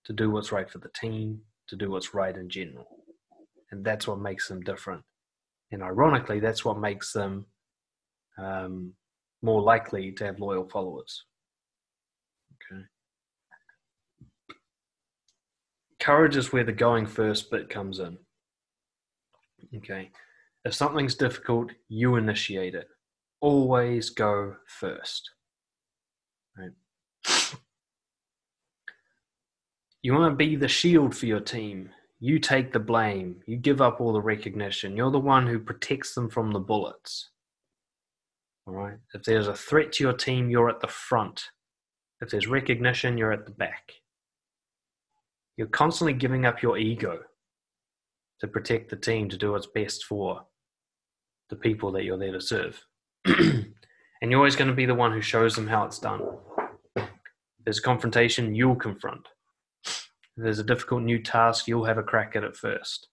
to do what's right for the team, to do what's right in general. And that's what makes them different. And ironically, that's what makes them um, more likely to have loyal followers. Okay. Courage is where the going first bit comes in. Okay. If something's difficult, you initiate it. Always go first. Right? You want to be the shield for your team. You take the blame. You give up all the recognition. You're the one who protects them from the bullets. All right. If there's a threat to your team, you're at the front. If there's recognition, you're at the back. You're constantly giving up your ego to protect the team to do what's best for the people that you're there to serve. and you're always going to be the one who shows them how it's done. If there's confrontation, you'll confront. If there's a difficult new task, you'll have a crack at it first.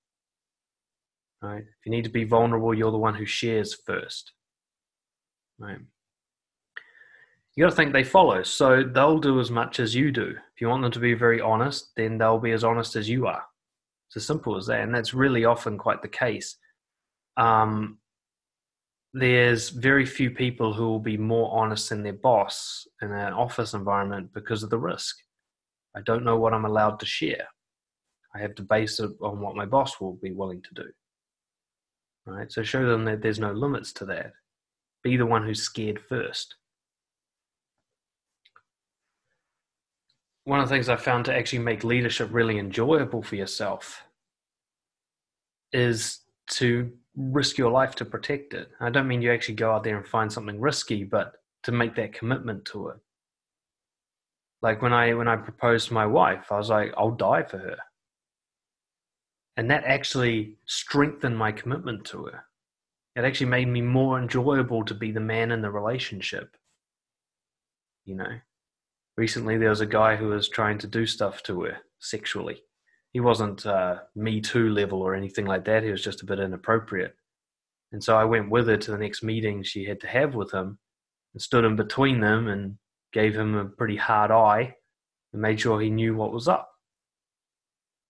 Right? If you need to be vulnerable, you're the one who shares first. Right? You got to think they follow, so they'll do as much as you do. If you want them to be very honest, then they'll be as honest as you are. It's as simple as that, and that's really often quite the case. Um, there's very few people who will be more honest than their boss in an office environment because of the risk. I don't know what I'm allowed to share. I have to base it on what my boss will be willing to do. Right? So show them that there's no limits to that. Be the one who's scared first. One of the things I found to actually make leadership really enjoyable for yourself is to risk your life to protect it. I don't mean you actually go out there and find something risky, but to make that commitment to it. Like when I when I proposed to my wife, I was like, I'll die for her. And that actually strengthened my commitment to her. It actually made me more enjoyable to be the man in the relationship. You know, recently there was a guy who was trying to do stuff to her sexually he wasn't uh, me too level or anything like that. He was just a bit inappropriate. And so I went with her to the next meeting she had to have with him and stood in between them and gave him a pretty hard eye and made sure he knew what was up.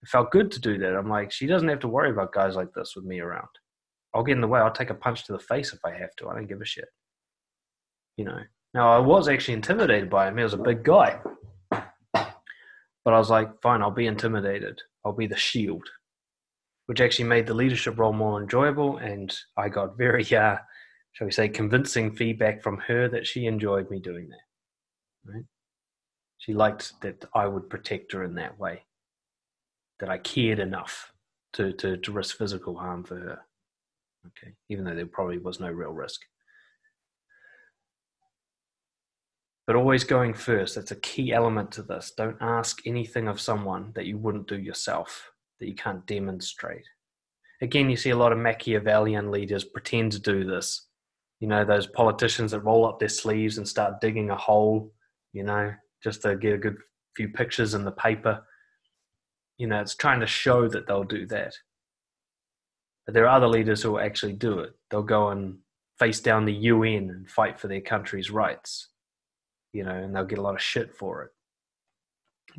It felt good to do that. I'm like, she doesn't have to worry about guys like this with me around. I'll get in the way. I'll take a punch to the face if I have to. I don't give a shit. You know. Now I was actually intimidated by him. He was a big guy. But I was like, fine, I'll be intimidated. I'll be the shield, which actually made the leadership role more enjoyable. And I got very, uh, shall we say, convincing feedback from her that she enjoyed me doing that. Right? She liked that I would protect her in that way, that I cared enough to, to, to risk physical harm for her. Okay, even though there probably was no real risk. but always going first. That's a key element to this. Don't ask anything of someone that you wouldn't do yourself, that you can't demonstrate. Again, you see a lot of Machiavellian leaders pretend to do this You know, those politicians that roll up their sleeves and start digging a hole, you know, just to get a good few pictures in the paper. You know, it's trying to show that they'll do that. But there are other leaders who will actually do it. They'll go and face down the UN and fight for their country's rights, you know, and they'll get a lot of shit for it.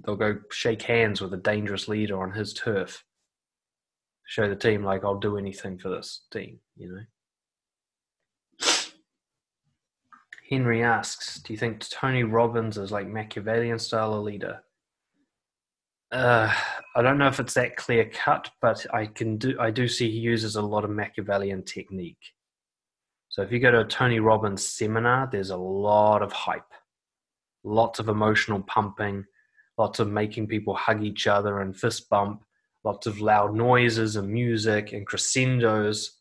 They'll go shake hands with a dangerous leader on his turf, show the team, like, I'll do anything for this team, you know. Henry asks, do you think Tony Robbins is like Machiavellian style a leader? Uh, I don't know if it's that clear cut, but I can do. I do see he uses a lot of Machiavellian technique. So if you go to a Tony Robbins seminar, there's a lot of hype, lots of emotional pumping, lots of making people hug each other and fist bump, lots of loud noises and music and crescendos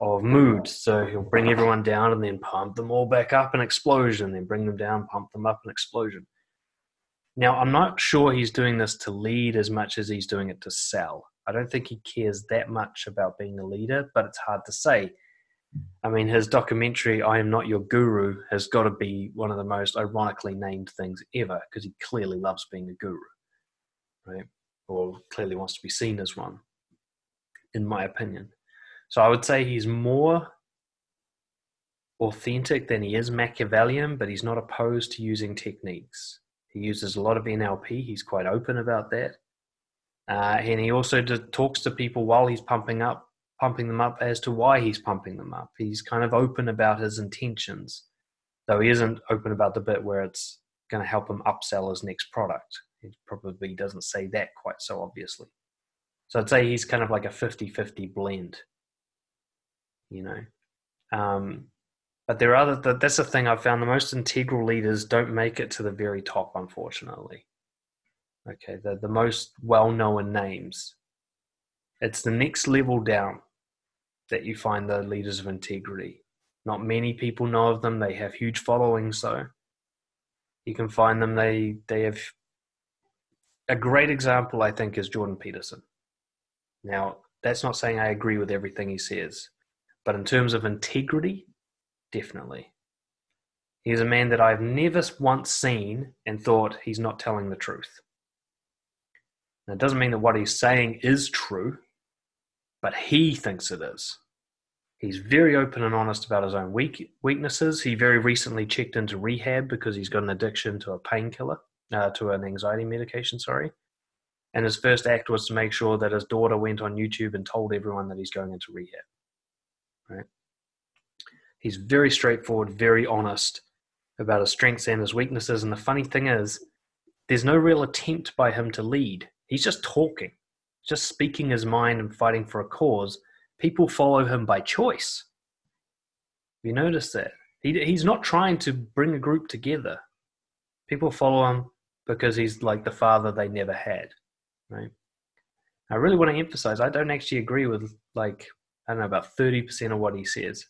of mood. So he'll bring everyone down and then pump them all back up an explosion, then bring them down, pump them up an explosion. Now, I'm not sure he's doing this to lead as much as he's doing it to sell. I don't think he cares that much about being a leader, but it's hard to say. I mean, his documentary, I Am Not Your Guru, has got to be one of the most ironically named things ever because he clearly loves being a guru, right? Or clearly wants to be seen as one, in my opinion. So I would say he's more authentic than he is Machiavellian, but he's not opposed to using techniques. He uses a lot of NLP. He's quite open about that. Uh, and he also talks to people while he's pumping up, pumping them up as to why he's pumping them up. He's kind of open about his intentions, though he isn't open about the bit where it's going to help him upsell his next product. He probably doesn't say that quite so obviously. So I'd say he's kind of like a 50 50 blend, you know. Um, but there are other, that's the thing I've found the most integral leaders don't make it to the very top, unfortunately. Okay, the, the most well known names. It's the next level down that you find the leaders of integrity. Not many people know of them, they have huge followings though. You can find them, they, they have a great example, I think, is Jordan Peterson. Now, that's not saying I agree with everything he says, but in terms of integrity, definitely. He's a man that I've never once seen and thought he's not telling the truth. Now, it doesn't mean that what he's saying is true, but he thinks it is. He's very open and honest about his own weak, weaknesses. He very recently checked into rehab because he's got an addiction to a painkiller, uh, to an anxiety medication, sorry. And his first act was to make sure that his daughter went on YouTube and told everyone that he's going into rehab. Right? He's very straightforward, very honest about his strengths and his weaknesses. And the funny thing is, there's no real attempt by him to lead. He's just talking, just speaking his mind and fighting for a cause. People follow him by choice. You noticed that? He, he's not trying to bring a group together. People follow him because he's like the father they never had, right? I really want to emphasize I don't actually agree with like I don't know about 30% of what he says.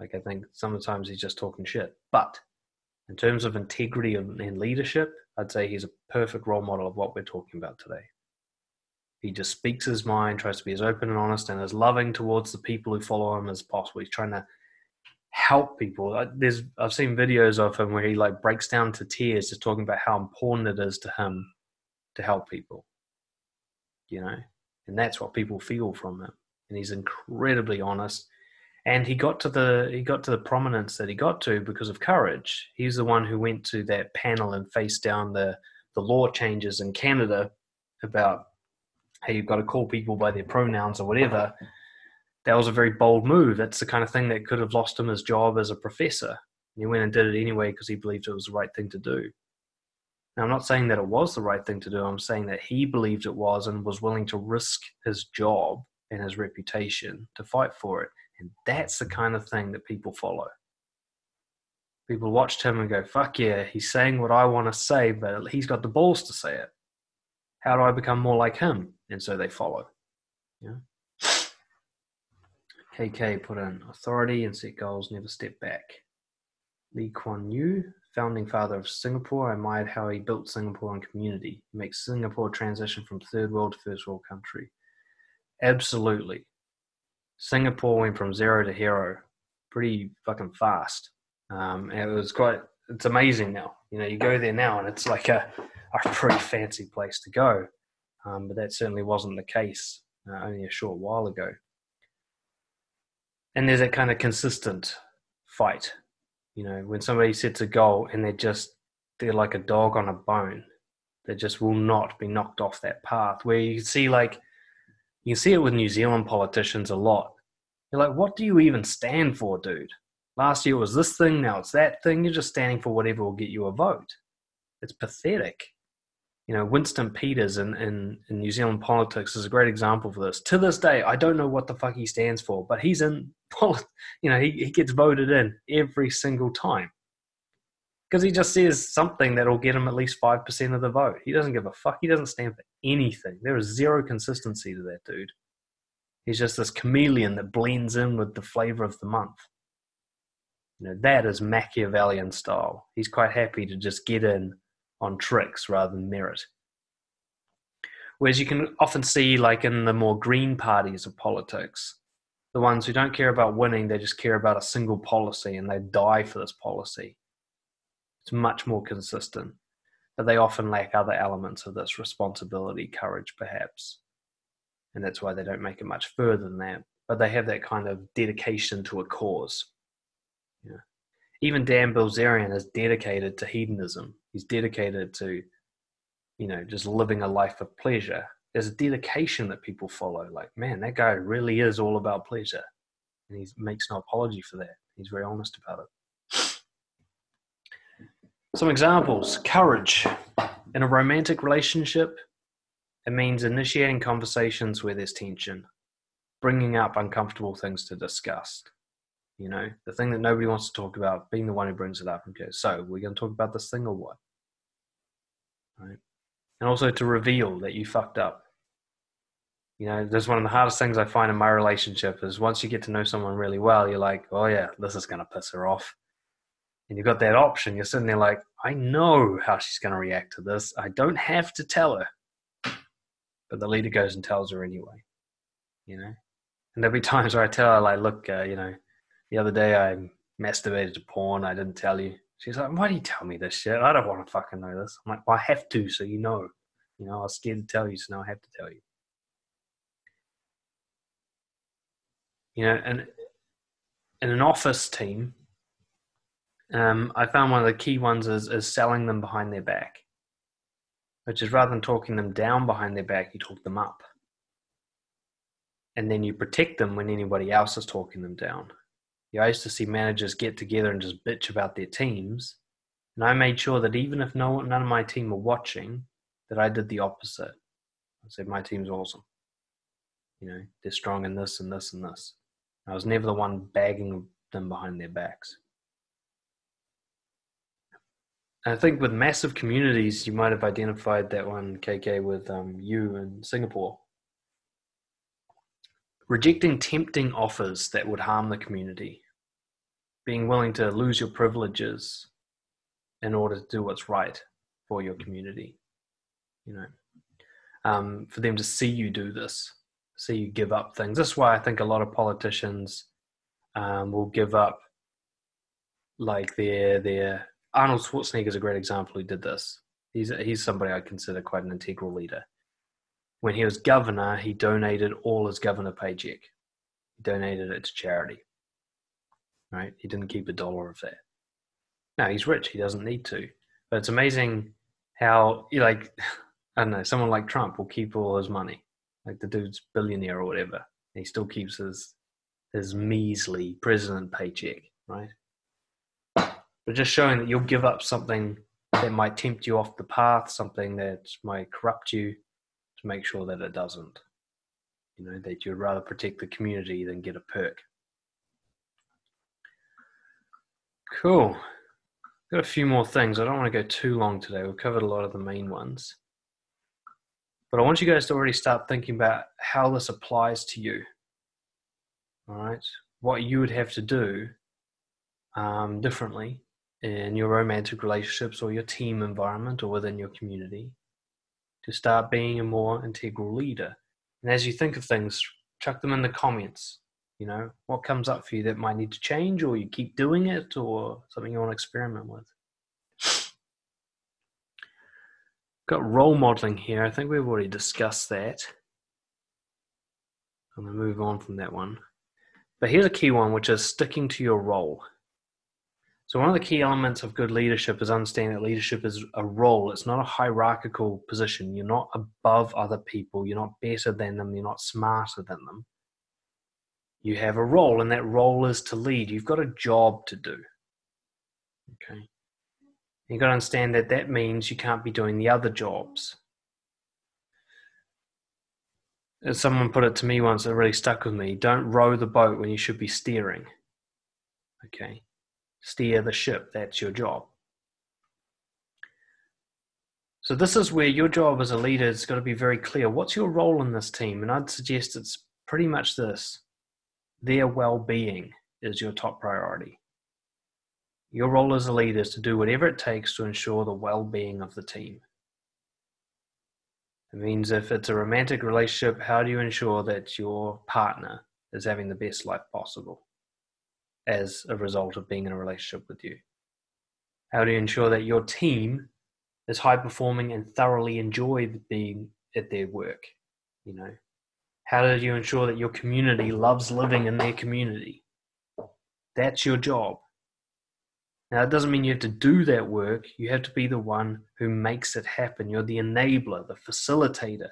Like I think sometimes he's just talking shit. But in terms of integrity and leadership, I'd say he's a perfect role model of what we're talking about today. He just speaks his mind, tries to be as open and honest and as loving towards the people who follow him as possible. He's trying to help people. There's I've seen videos of him where he like breaks down to tears just talking about how important it is to him to help people. You know? And that's what people feel from him. And he's incredibly honest and he got to the he got to the prominence that he got to because of courage. He's the one who went to that panel and faced down the the law changes in Canada about how you've got to call people by their pronouns or whatever. That was a very bold move. That's the kind of thing that could have lost him his job as a professor. he went and did it anyway because he believed it was the right thing to do. Now, I'm not saying that it was the right thing to do. I'm saying that he believed it was and was willing to risk his job and his reputation to fight for it. And that's the kind of thing that people follow. People watched him and go, fuck yeah, he's saying what I want to say, but he's got the balls to say it. How do I become more like him? And so they follow. Yeah. KK put in authority and set goals, never step back. Lee Kuan Yew, founding father of Singapore, I admired how he built Singapore and community, makes Singapore transition from third world to first world country. Absolutely. Singapore went from zero to hero pretty fucking fast. Um, and it was quite. It's amazing now. You know, you go there now, and it's like a a pretty fancy place to go. Um, but that certainly wasn't the case uh, only a short while ago. And there's that kind of consistent fight. You know, when somebody sets a goal and they're just they're like a dog on a bone, they just will not be knocked off that path. Where you see like you see it with New Zealand politicians a lot. You're like, what do you even stand for, dude? Last year it was this thing, now it's that thing. You're just standing for whatever will get you a vote. It's pathetic. You know, Winston Peters in, in, in New Zealand politics is a great example for this. To this day, I don't know what the fuck he stands for, but he's in, you know, he, he gets voted in every single time because he just says something that'll get him at least 5% of the vote. He doesn't give a fuck. He doesn't stand for anything. There is zero consistency to that dude. He's just this chameleon that blends in with the flavor of the month. You know, that is Machiavellian style. He's quite happy to just get in on tricks rather than merit. Whereas you can often see, like in the more green parties of politics, the ones who don't care about winning, they just care about a single policy and they die for this policy it's much more consistent, but they often lack other elements of this responsibility, courage, perhaps. And that's why they don't make it much further than that. But they have that kind of dedication to a cause. Yeah. Even Dan Bilzerian is dedicated to hedonism. He's dedicated to, you know, just living a life of pleasure. There's a dedication that people follow. Like, man, that guy really is all about pleasure. And he makes no apology for that. He's very honest about it. Some examples courage. In a romantic relationship, it means initiating conversations where there's tension, bringing up uncomfortable things to discuss. You know, the thing that nobody wants to talk about, being the one who brings it up and goes, So, we're going to talk about this thing or what? Right? And also to reveal that you fucked up. You know, that's one of the hardest things I find in my relationship is once you get to know someone really well, you're like, oh yeah, this is going to piss her off and you've got that option, you're sitting there like, I know how she's going to react to this. I don't have to tell her. But the leader goes and tells her anyway, you know? And there'll be times where I tell her, like, look, uh, you know, the other day I masturbated to porn. I didn't tell you. She's like, why do you tell me this shit? I don't want to fucking know this. I'm like, well, I have to, so you know. You know, I was scared to tell you, so now I have to tell you. You know, and in an office team, um, I found one of the key ones is, is selling them behind their back, which is rather than talking them down behind their back, you talk them up. And then you protect them when anybody else is talking them down. I used to see managers get together and just bitch about their teams. And I made sure that even if no none of my team were watching, that I did the opposite. I said, my team's awesome. You know, they're strong in this and this and this. I was never the one bagging them behind their backs. I think with massive communities, you might have identified that one, KK, with um, you in Singapore. Rejecting tempting offers that would harm the community, being willing to lose your privileges in order to do what's right for your community. You know, um, for them to see you do this, see you give up things. That's why I think a lot of politicians um, will give up like their their Arnold Schwarzenegger is a great example who did this. He's he's somebody I consider quite an integral leader. When he was governor, he donated all his governor paycheck. He donated it to charity. Right? He didn't keep a dollar of that. No, he's rich. He doesn't need to. But it's amazing how like I don't know, someone like Trump will keep all his money. Like the dude's billionaire or whatever. He still keeps his his measly president paycheck, right? But just showing that you'll give up something that might tempt you off the path, something that might corrupt you, to make sure that it doesn't. You know, that you'd rather protect the community than get a perk. Cool. Got a few more things. I don't want to go too long today. We've covered a lot of the main ones. But I want you guys to already start thinking about how this applies to you. All right. What you would have to do um, differently in your romantic relationships or your team environment or within your community to start being a more integral leader. And as you think of things, chuck them in the comments. You know, what comes up for you that might need to change, or you keep doing it, or something you want to experiment with? Got role modeling here. I think we've already discussed that. I'm going to move on from that one. But here's a key one, which is sticking to your role. So, one of the key elements of good leadership is understanding that leadership is a role. It's not a hierarchical position. You're not above other people. You're not better than them. You're not smarter than them you have a role, and that role is to lead. You've got a job to do. Okay. You've got to understand that that means you can't be doing the other jobs. As someone put it to me once, it really stuck with me. Don't row the boat when you should be steering. Okay. Steer the ship. That's your job. So, this is where your job as a leader has got to be very clear. What's your role in this team? And I'd suggest it's pretty much this their well being is your top priority. Your role as a leader is to do whatever it takes to ensure the well being of the team. It means if it's a romantic relationship, how do you ensure that your partner is having the best life possible as a result of being in a relationship with you? How do you ensure that your team is high performing and thoroughly enjoy being at their work? You know, how do you ensure that your community loves living in their community? That's your job. Now, it doesn't mean you have to do that work. You have to be the one who makes it happen. You're the enabler, the facilitator.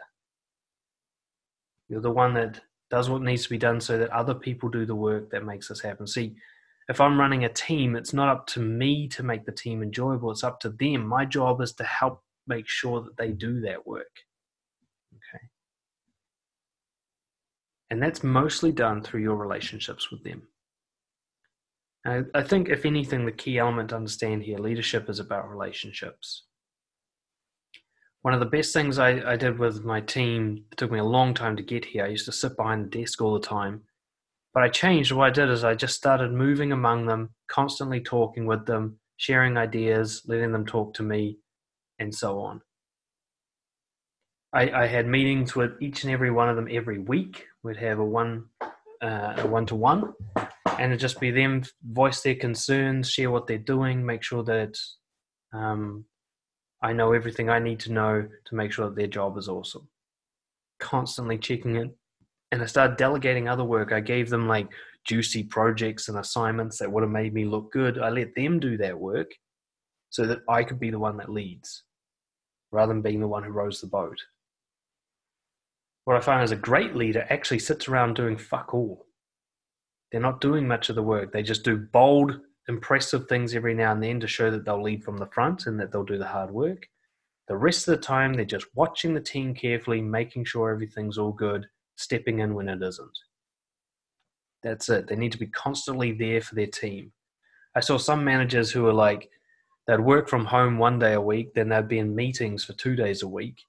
You're the one that does what needs to be done so that other people do the work that makes this happen. See, if I'm running a team, it's not up to me to make the team enjoyable, it's up to them. My job is to help make sure that they do that work. Okay. And that's mostly done through your relationships with them. I, think, if anything, the key element to understand here leadership is about relationships. One of the best things I, I did with my team, it took me a long time to get here. I used to sit behind the desk all the time. But I changed. What I did is I just started moving among them, constantly talking with them, sharing ideas, letting them talk to me, and so on. I, I had meetings with each and every one of them every week. We'd have a one uh, a one to one, and it'd just be them voice their concerns, share what they're doing, make sure that um, I know everything I need to know to make sure that their job is awesome. Constantly checking it, and I started delegating other work. I gave them like juicy projects and assignments that would have made me look good. I let them do that work so that I could be the one that leads rather than being the one who rows the boat what I find is a great leader actually sits around doing fuck all. They're not doing much of the work. They just do bold, impressive things every now and then to show that they'll lead from the front and that they'll do the hard work. The rest of the time, they're just watching the team carefully, making sure everything's all good, stepping in when it isn't. That's it. They need to be constantly there for their team. I saw some managers who were like, they'd work from home one day a week, then they'd be in meetings for two days a week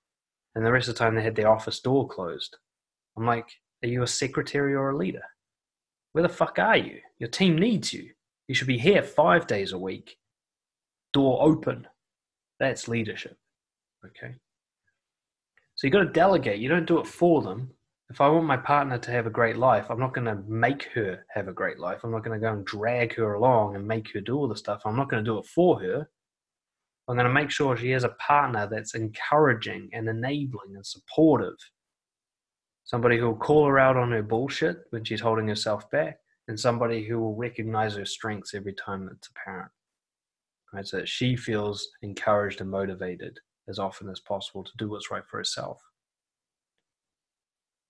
and the rest of the time they had their office door closed. I'm like, are you a secretary or a leader? Where the fuck are you? Your team needs you. You should be here five days a week, door open. That's leadership. Okay. So you've got to delegate. You don't do it for them. If I want my partner to have a great life, I'm not going to make her have a great life. I'm not going to go and drag her along and make her do all the stuff. I'm not going to do it for her. I'm going to make sure she has a partner that's encouraging and enabling and supportive. Somebody who will call her out on her bullshit when she's holding herself back, and somebody who will recognize her strengths every time it's apparent. Right, so that she feels encouraged and motivated as often as possible to do what's right for herself.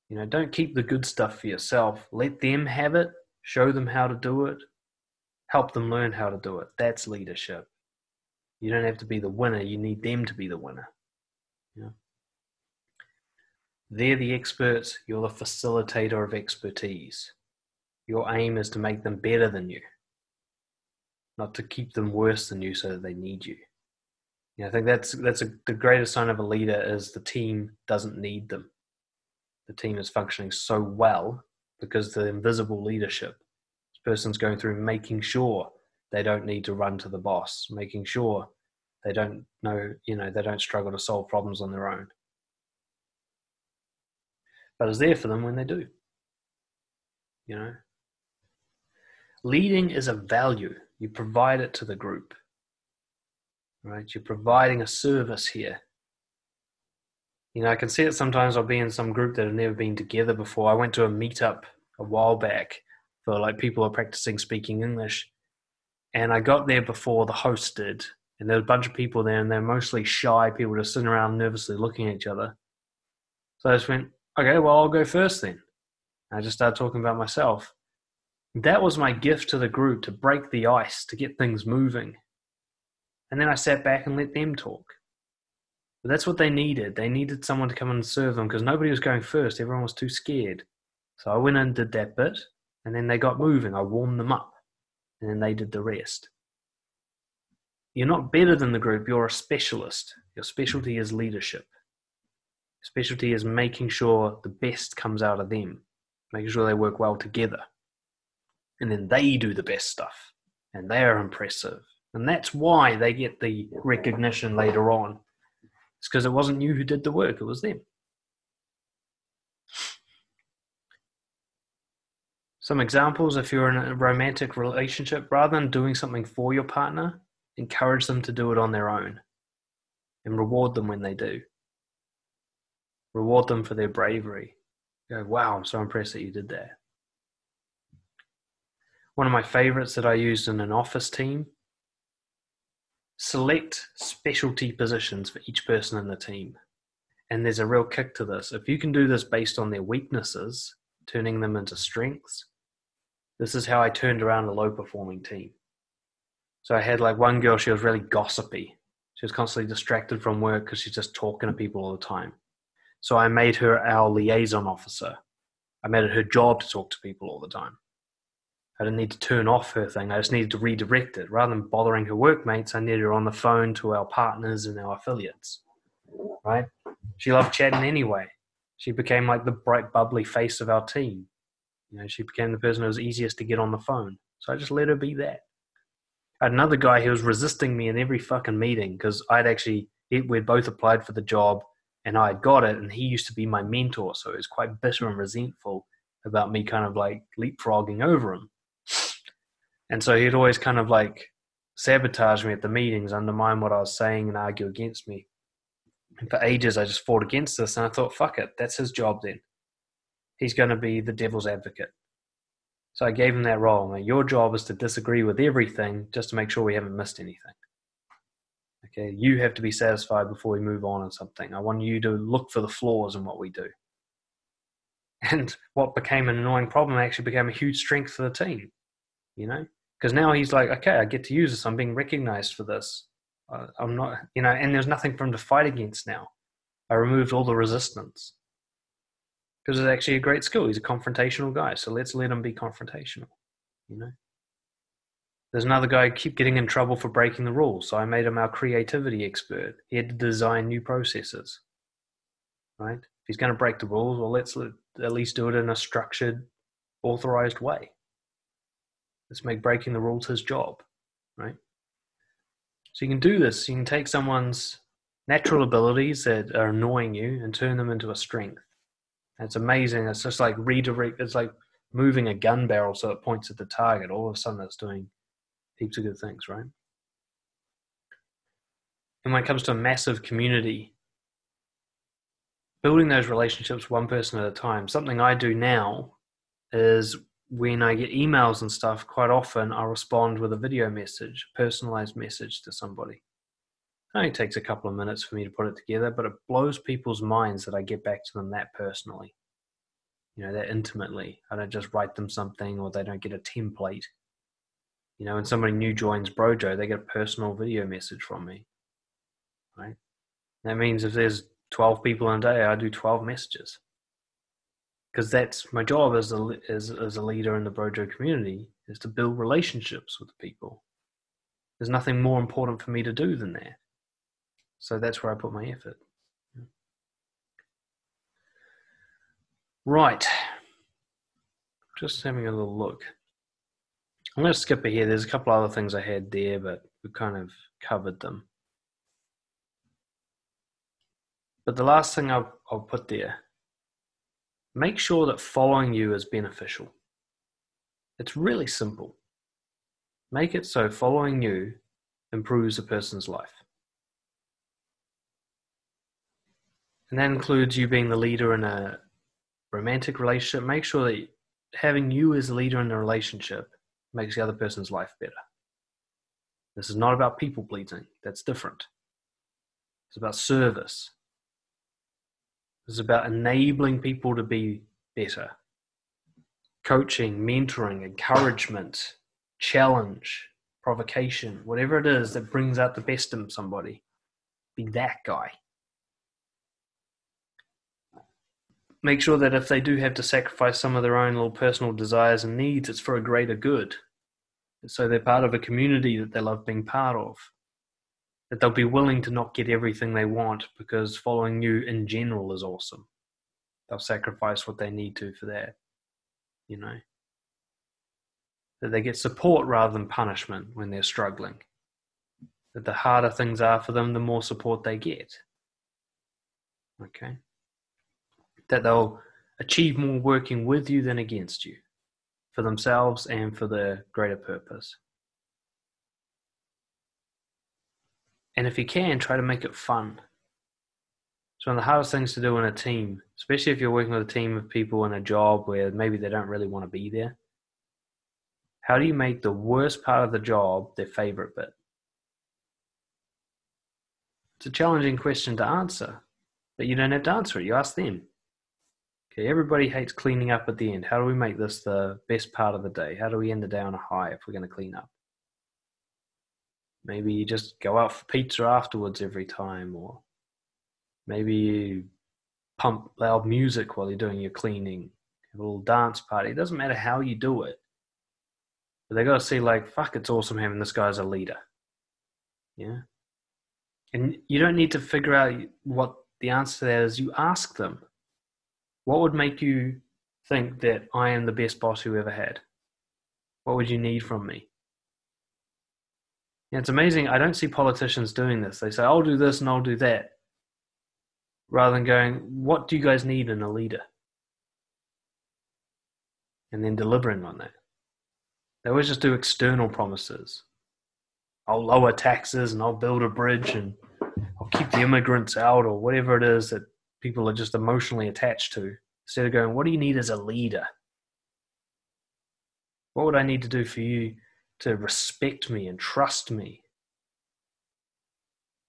You know, don't keep the good stuff for yourself. Let them have it, show them how to do it, help them learn how to do it. That's leadership. You don't have to be the winner, you need them to be the winner. They're the experts, you're the facilitator of expertise. Your aim is to make them better than you, not to keep them worse than you so that they need you. Yeah, I think that's that's a, the greatest sign of a leader is the team doesn't need them. The team is functioning so well because the invisible leadership. This person's going through making sure they don't need to run to the boss, making sure they don't know, you know, they don't struggle to solve problems on their own. But it's there for them when they do. You know, Leading is a value. You provide it to the group. Right? You're providing a service here. You know, I can see it sometimes I'll be in some group that have never been together before. I went to a meetup a while back for like people who are practicing speaking English. And I got there before the host did. And there was a bunch of people there, and they're mostly shy people just sitting around nervously looking at each other. So I just went, okay, well, I'll go first then. I just started talking about myself. That was my gift to the group to break the ice, to get things moving. And then I sat back and let them talk. But that's what they needed. They needed someone to come and serve them because nobody was going first. Everyone was too scared. So I went and did that bit, and then they got moving. I warmed them up, and then they did the rest. You're not better than the group, you're a specialist. Your specialty is leadership. Specialty is making sure the best comes out of them, making sure they work well together. And then they do the best stuff, and they are impressive. And that's why they get the recognition later on. It's because it wasn't you who did the work, it was them. Some examples if you're in a romantic relationship, rather than doing something for your partner, encourage them to do it on their own and reward them when they do. Reward them for their bravery. Go, wow, I'm so impressed that you did that. One of my favorites that I used in an office team select specialty positions for each person in the team. And there's a real kick to this. If you can do this based on their weaknesses, turning them into strengths, this is how I turned around a low performing team. So I had like one girl, she was really gossipy. She was constantly distracted from work because she's just talking to people all the time. So I made her our liaison officer. I made it her job to talk to people all the time. I didn't need to turn off her thing. I just needed to redirect it. Rather than bothering her workmates, I needed her on the phone to our partners and our affiliates. Right? She loved chatting anyway. She became like the bright, bubbly face of our team. You know, she became the person who was easiest to get on the phone. So I just let her be that. I had another guy who was resisting me in every fucking meeting because I'd actually, we'd both applied for the job and I had got it, and he used to be my mentor. So he was quite bitter and resentful about me kind of like leapfrogging over him. And so he'd always kind of like sabotage me at the meetings, undermine what I was saying, and argue against me. And for ages, I just fought against this, and I thought, fuck it, that's his job then he's going to be the devil's advocate. So I gave him that role. Now, your job is to disagree with everything just to make sure we haven't missed anything. Okay, you have to be satisfied before we move on on something. I want you to look for the flaws in what we do. And what became an annoying problem actually became a huge strength for the team, you know? Because now he's like, okay, I get to use this. I'm being recognized for this. Uh, I'm not, you know, and there's nothing for him to fight against now. I removed all the resistance because it's actually a great skill. He's a confrontational guy, so let's let him be confrontational. You know. There's another guy keep getting in trouble for breaking the rules, so I made him our creativity expert. He had to design new processes. Right? If he's going to break the rules, well, let's at least do it in a structured, authorized way. Let's make breaking the rules his job. Right? So you can do this. You can take someone's natural abilities that are annoying you and turn them into a strength. It's amazing. It's just like redirect. It's like moving a gun barrel so it points at the target. All of a sudden, it's doing heaps of good things, right? And when it comes to a massive community, building those relationships one person at a time. Something I do now is when I get emails and stuff, quite often I'll respond with a video message, personalized message to somebody. It only takes a couple of minutes for me to put it together, but it blows people's minds that I get back to them that personally, you know, that intimately. I don't just write them something or they don't get a template. You know, when somebody new joins Brojo, they get a personal video message from me, right? That means if there's 12 people in a day, I do 12 messages. Because that's my job as a, as, as a leader in the Brojo community is to build relationships with people. There's nothing more important for me to do than that. So that's where I put my effort. Right. Just having a little look. I'm going to skip ahead. There's a couple other things I had there, but we kind of covered them. But the last thing I'll, I'll put there make sure that following you is beneficial. It's really simple. Make it so following you improves a person's life. And that includes you being the leader in a romantic relationship. Make sure that having you as a leader in a relationship makes the other person's life better. This is not about people pleasing, that's different. It's about service. It's about enabling people to be better. Coaching, mentoring, encouragement, challenge, provocation, whatever it is that brings out the best in somebody. Be that guy. Make sure that if they do have to sacrifice some of their own little personal desires and needs, it's for a greater good. So they're part of a community that they love being part of. That they'll be willing to not get everything they want because following you in general is awesome. They'll sacrifice what they need to for that, you know that they get support rather than punishment when they're struggling. That the harder things are for them, the more support they get. Okay? That they'll achieve more working with you than against you, for themselves and for the greater purpose. And if you can, try to make it fun. It's one of the hardest things to do in a team, especially if you're working with a team of people in a job where maybe they don't really want to be there how do you make the worst part of the job their favorite bit? It's a challenging question to answer, but you don't have to answer it. You ask them. Okay, everybody hates cleaning up at the end. How do we make this the best part of the day? How do we end the day on a high if we're going to clean up? Maybe you just go out for pizza afterwards every time, or maybe you pump loud music while you're doing your cleaning, have a little dance party. It doesn't matter how you do it. But they got to see, like, fuck, it's awesome having this guy as a leader. Yeah. And you don't need to figure out what the answer to that is. You ask them, what would make you think that I am the best boss you ever had? What would you need from me? Yeah, it's amazing. I don't see politicians doing this. They say, I'll do this and I'll do that. Rather than going, what do you guys need in a leader? And then delivering on that. They always just do external promises. I'll lower taxes and I'll build a bridge and I'll keep the immigrants out or whatever it is that people are just emotionally attached to. Instead of going, what do you need as a leader? What would I need to do for you to respect me and trust me?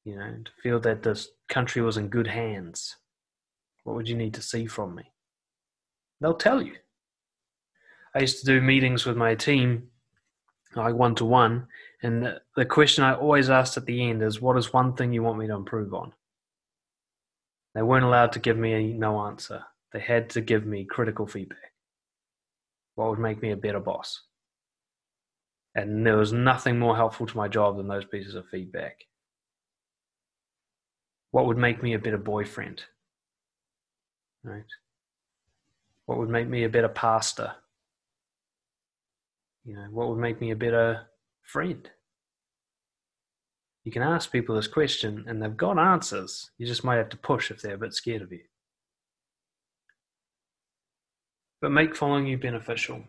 You know, to feel that this country was in good hands. What would you need to see from me? They'll tell you. I used to do meetings with my team, like one to one, and the, question I always asked at the end is, "What is one thing you want me to improve on?" They weren't allowed to give me a no answer. They had to give me critical feedback. What would make me a better boss? And there was nothing more helpful to my job than those pieces of feedback. What would make me a better boyfriend? Right? What would make me a better pastor? You know, what would make me a better friend? You can ask people this question and they've got answers. You just might have to push if they're a bit scared of you. But make following you beneficial.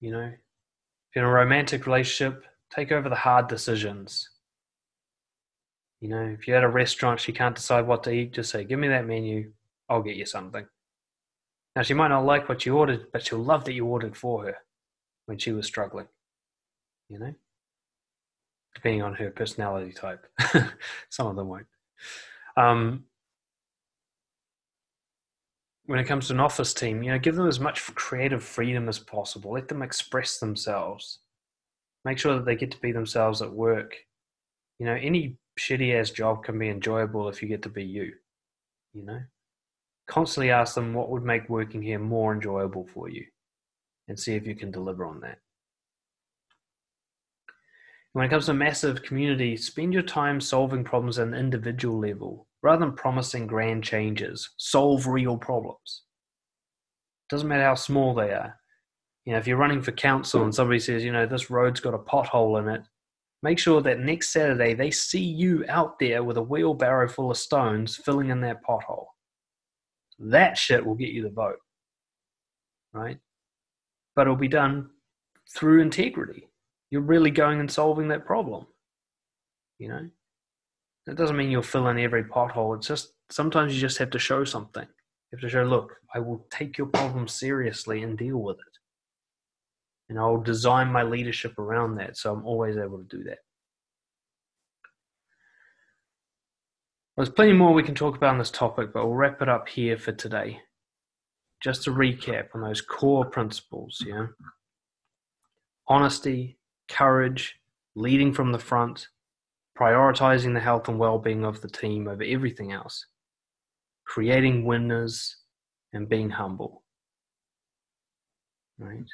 You know, in a romantic relationship, take over the hard decisions. You know, if you're at a restaurant, she can't decide what to eat, just say, Give me that menu, I'll get you something. Now, she might not like what you ordered, but she'll love that you ordered for her when she was struggling, you know, depending on her personality type. Some of them won't. Um, when it comes to an office team, you know, give them as much creative freedom as possible. Let them express themselves. Make sure that they get to be themselves at work. You know, any shitty ass job can be enjoyable if you get to be you. You know, constantly ask them what would make working here more enjoyable for you and see if you can deliver on that. When it comes to massive community, spend your time solving problems at an individual level rather than promising grand changes. Solve real problems. Doesn't matter how small they are. You know, if you're running for council and somebody says, you know, this road's got a pothole in it, make sure that next Saturday they see you out there with a wheelbarrow full of stones filling in that pothole. That shit will get you the vote. Right? but it'll be done through integrity. you're really going and solving that problem. You know, that doesn't mean you'll fill in every pothole. It's just sometimes you just have to show something. You have to show, look, I will take your problem seriously and deal with it. And I'll design my leadership around that. So I'm always able to do that. There's plenty more we can talk about on this topic, but we'll wrap it up here for today. Just to recap on those core principles, yeah. Honesty, courage, leading from the front, prioritizing the health and well-being of the team over everything else, creating winners, and being humble. Right?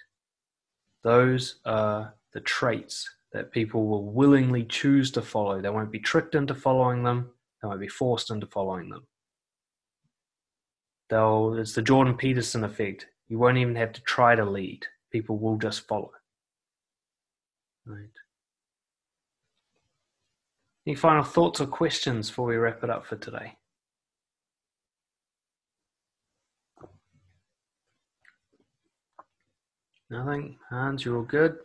Those are the traits that people will willingly choose to follow. They won't be tricked into following them. They won't be forced into following them. They'll, it's the Jordan Peterson effect. You won't even have to try to lead. People will just follow. Right. Any final thoughts or questions before we wrap it up for today? Nothing? Hans, you're all good?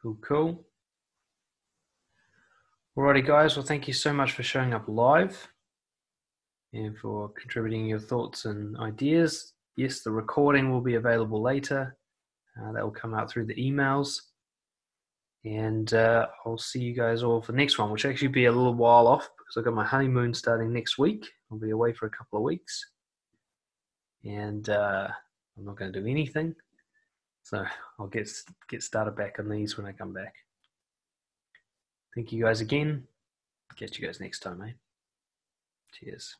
Cool, cool. Alrighty, guys. Well, thank you so much for showing up live and for contributing your thoughts and ideas. Yes, the recording will be available later. Uh, that will come out through the emails. And uh, I'll see you guys all for the next one, which will actually be a little while off because I've got my honeymoon starting next week. I'll be away for a couple of weeks. And uh, I'm not going to do anything. So I'll get, get started back on these when I come back. Thank you guys again. Catch you guys next time, eh? Cheers.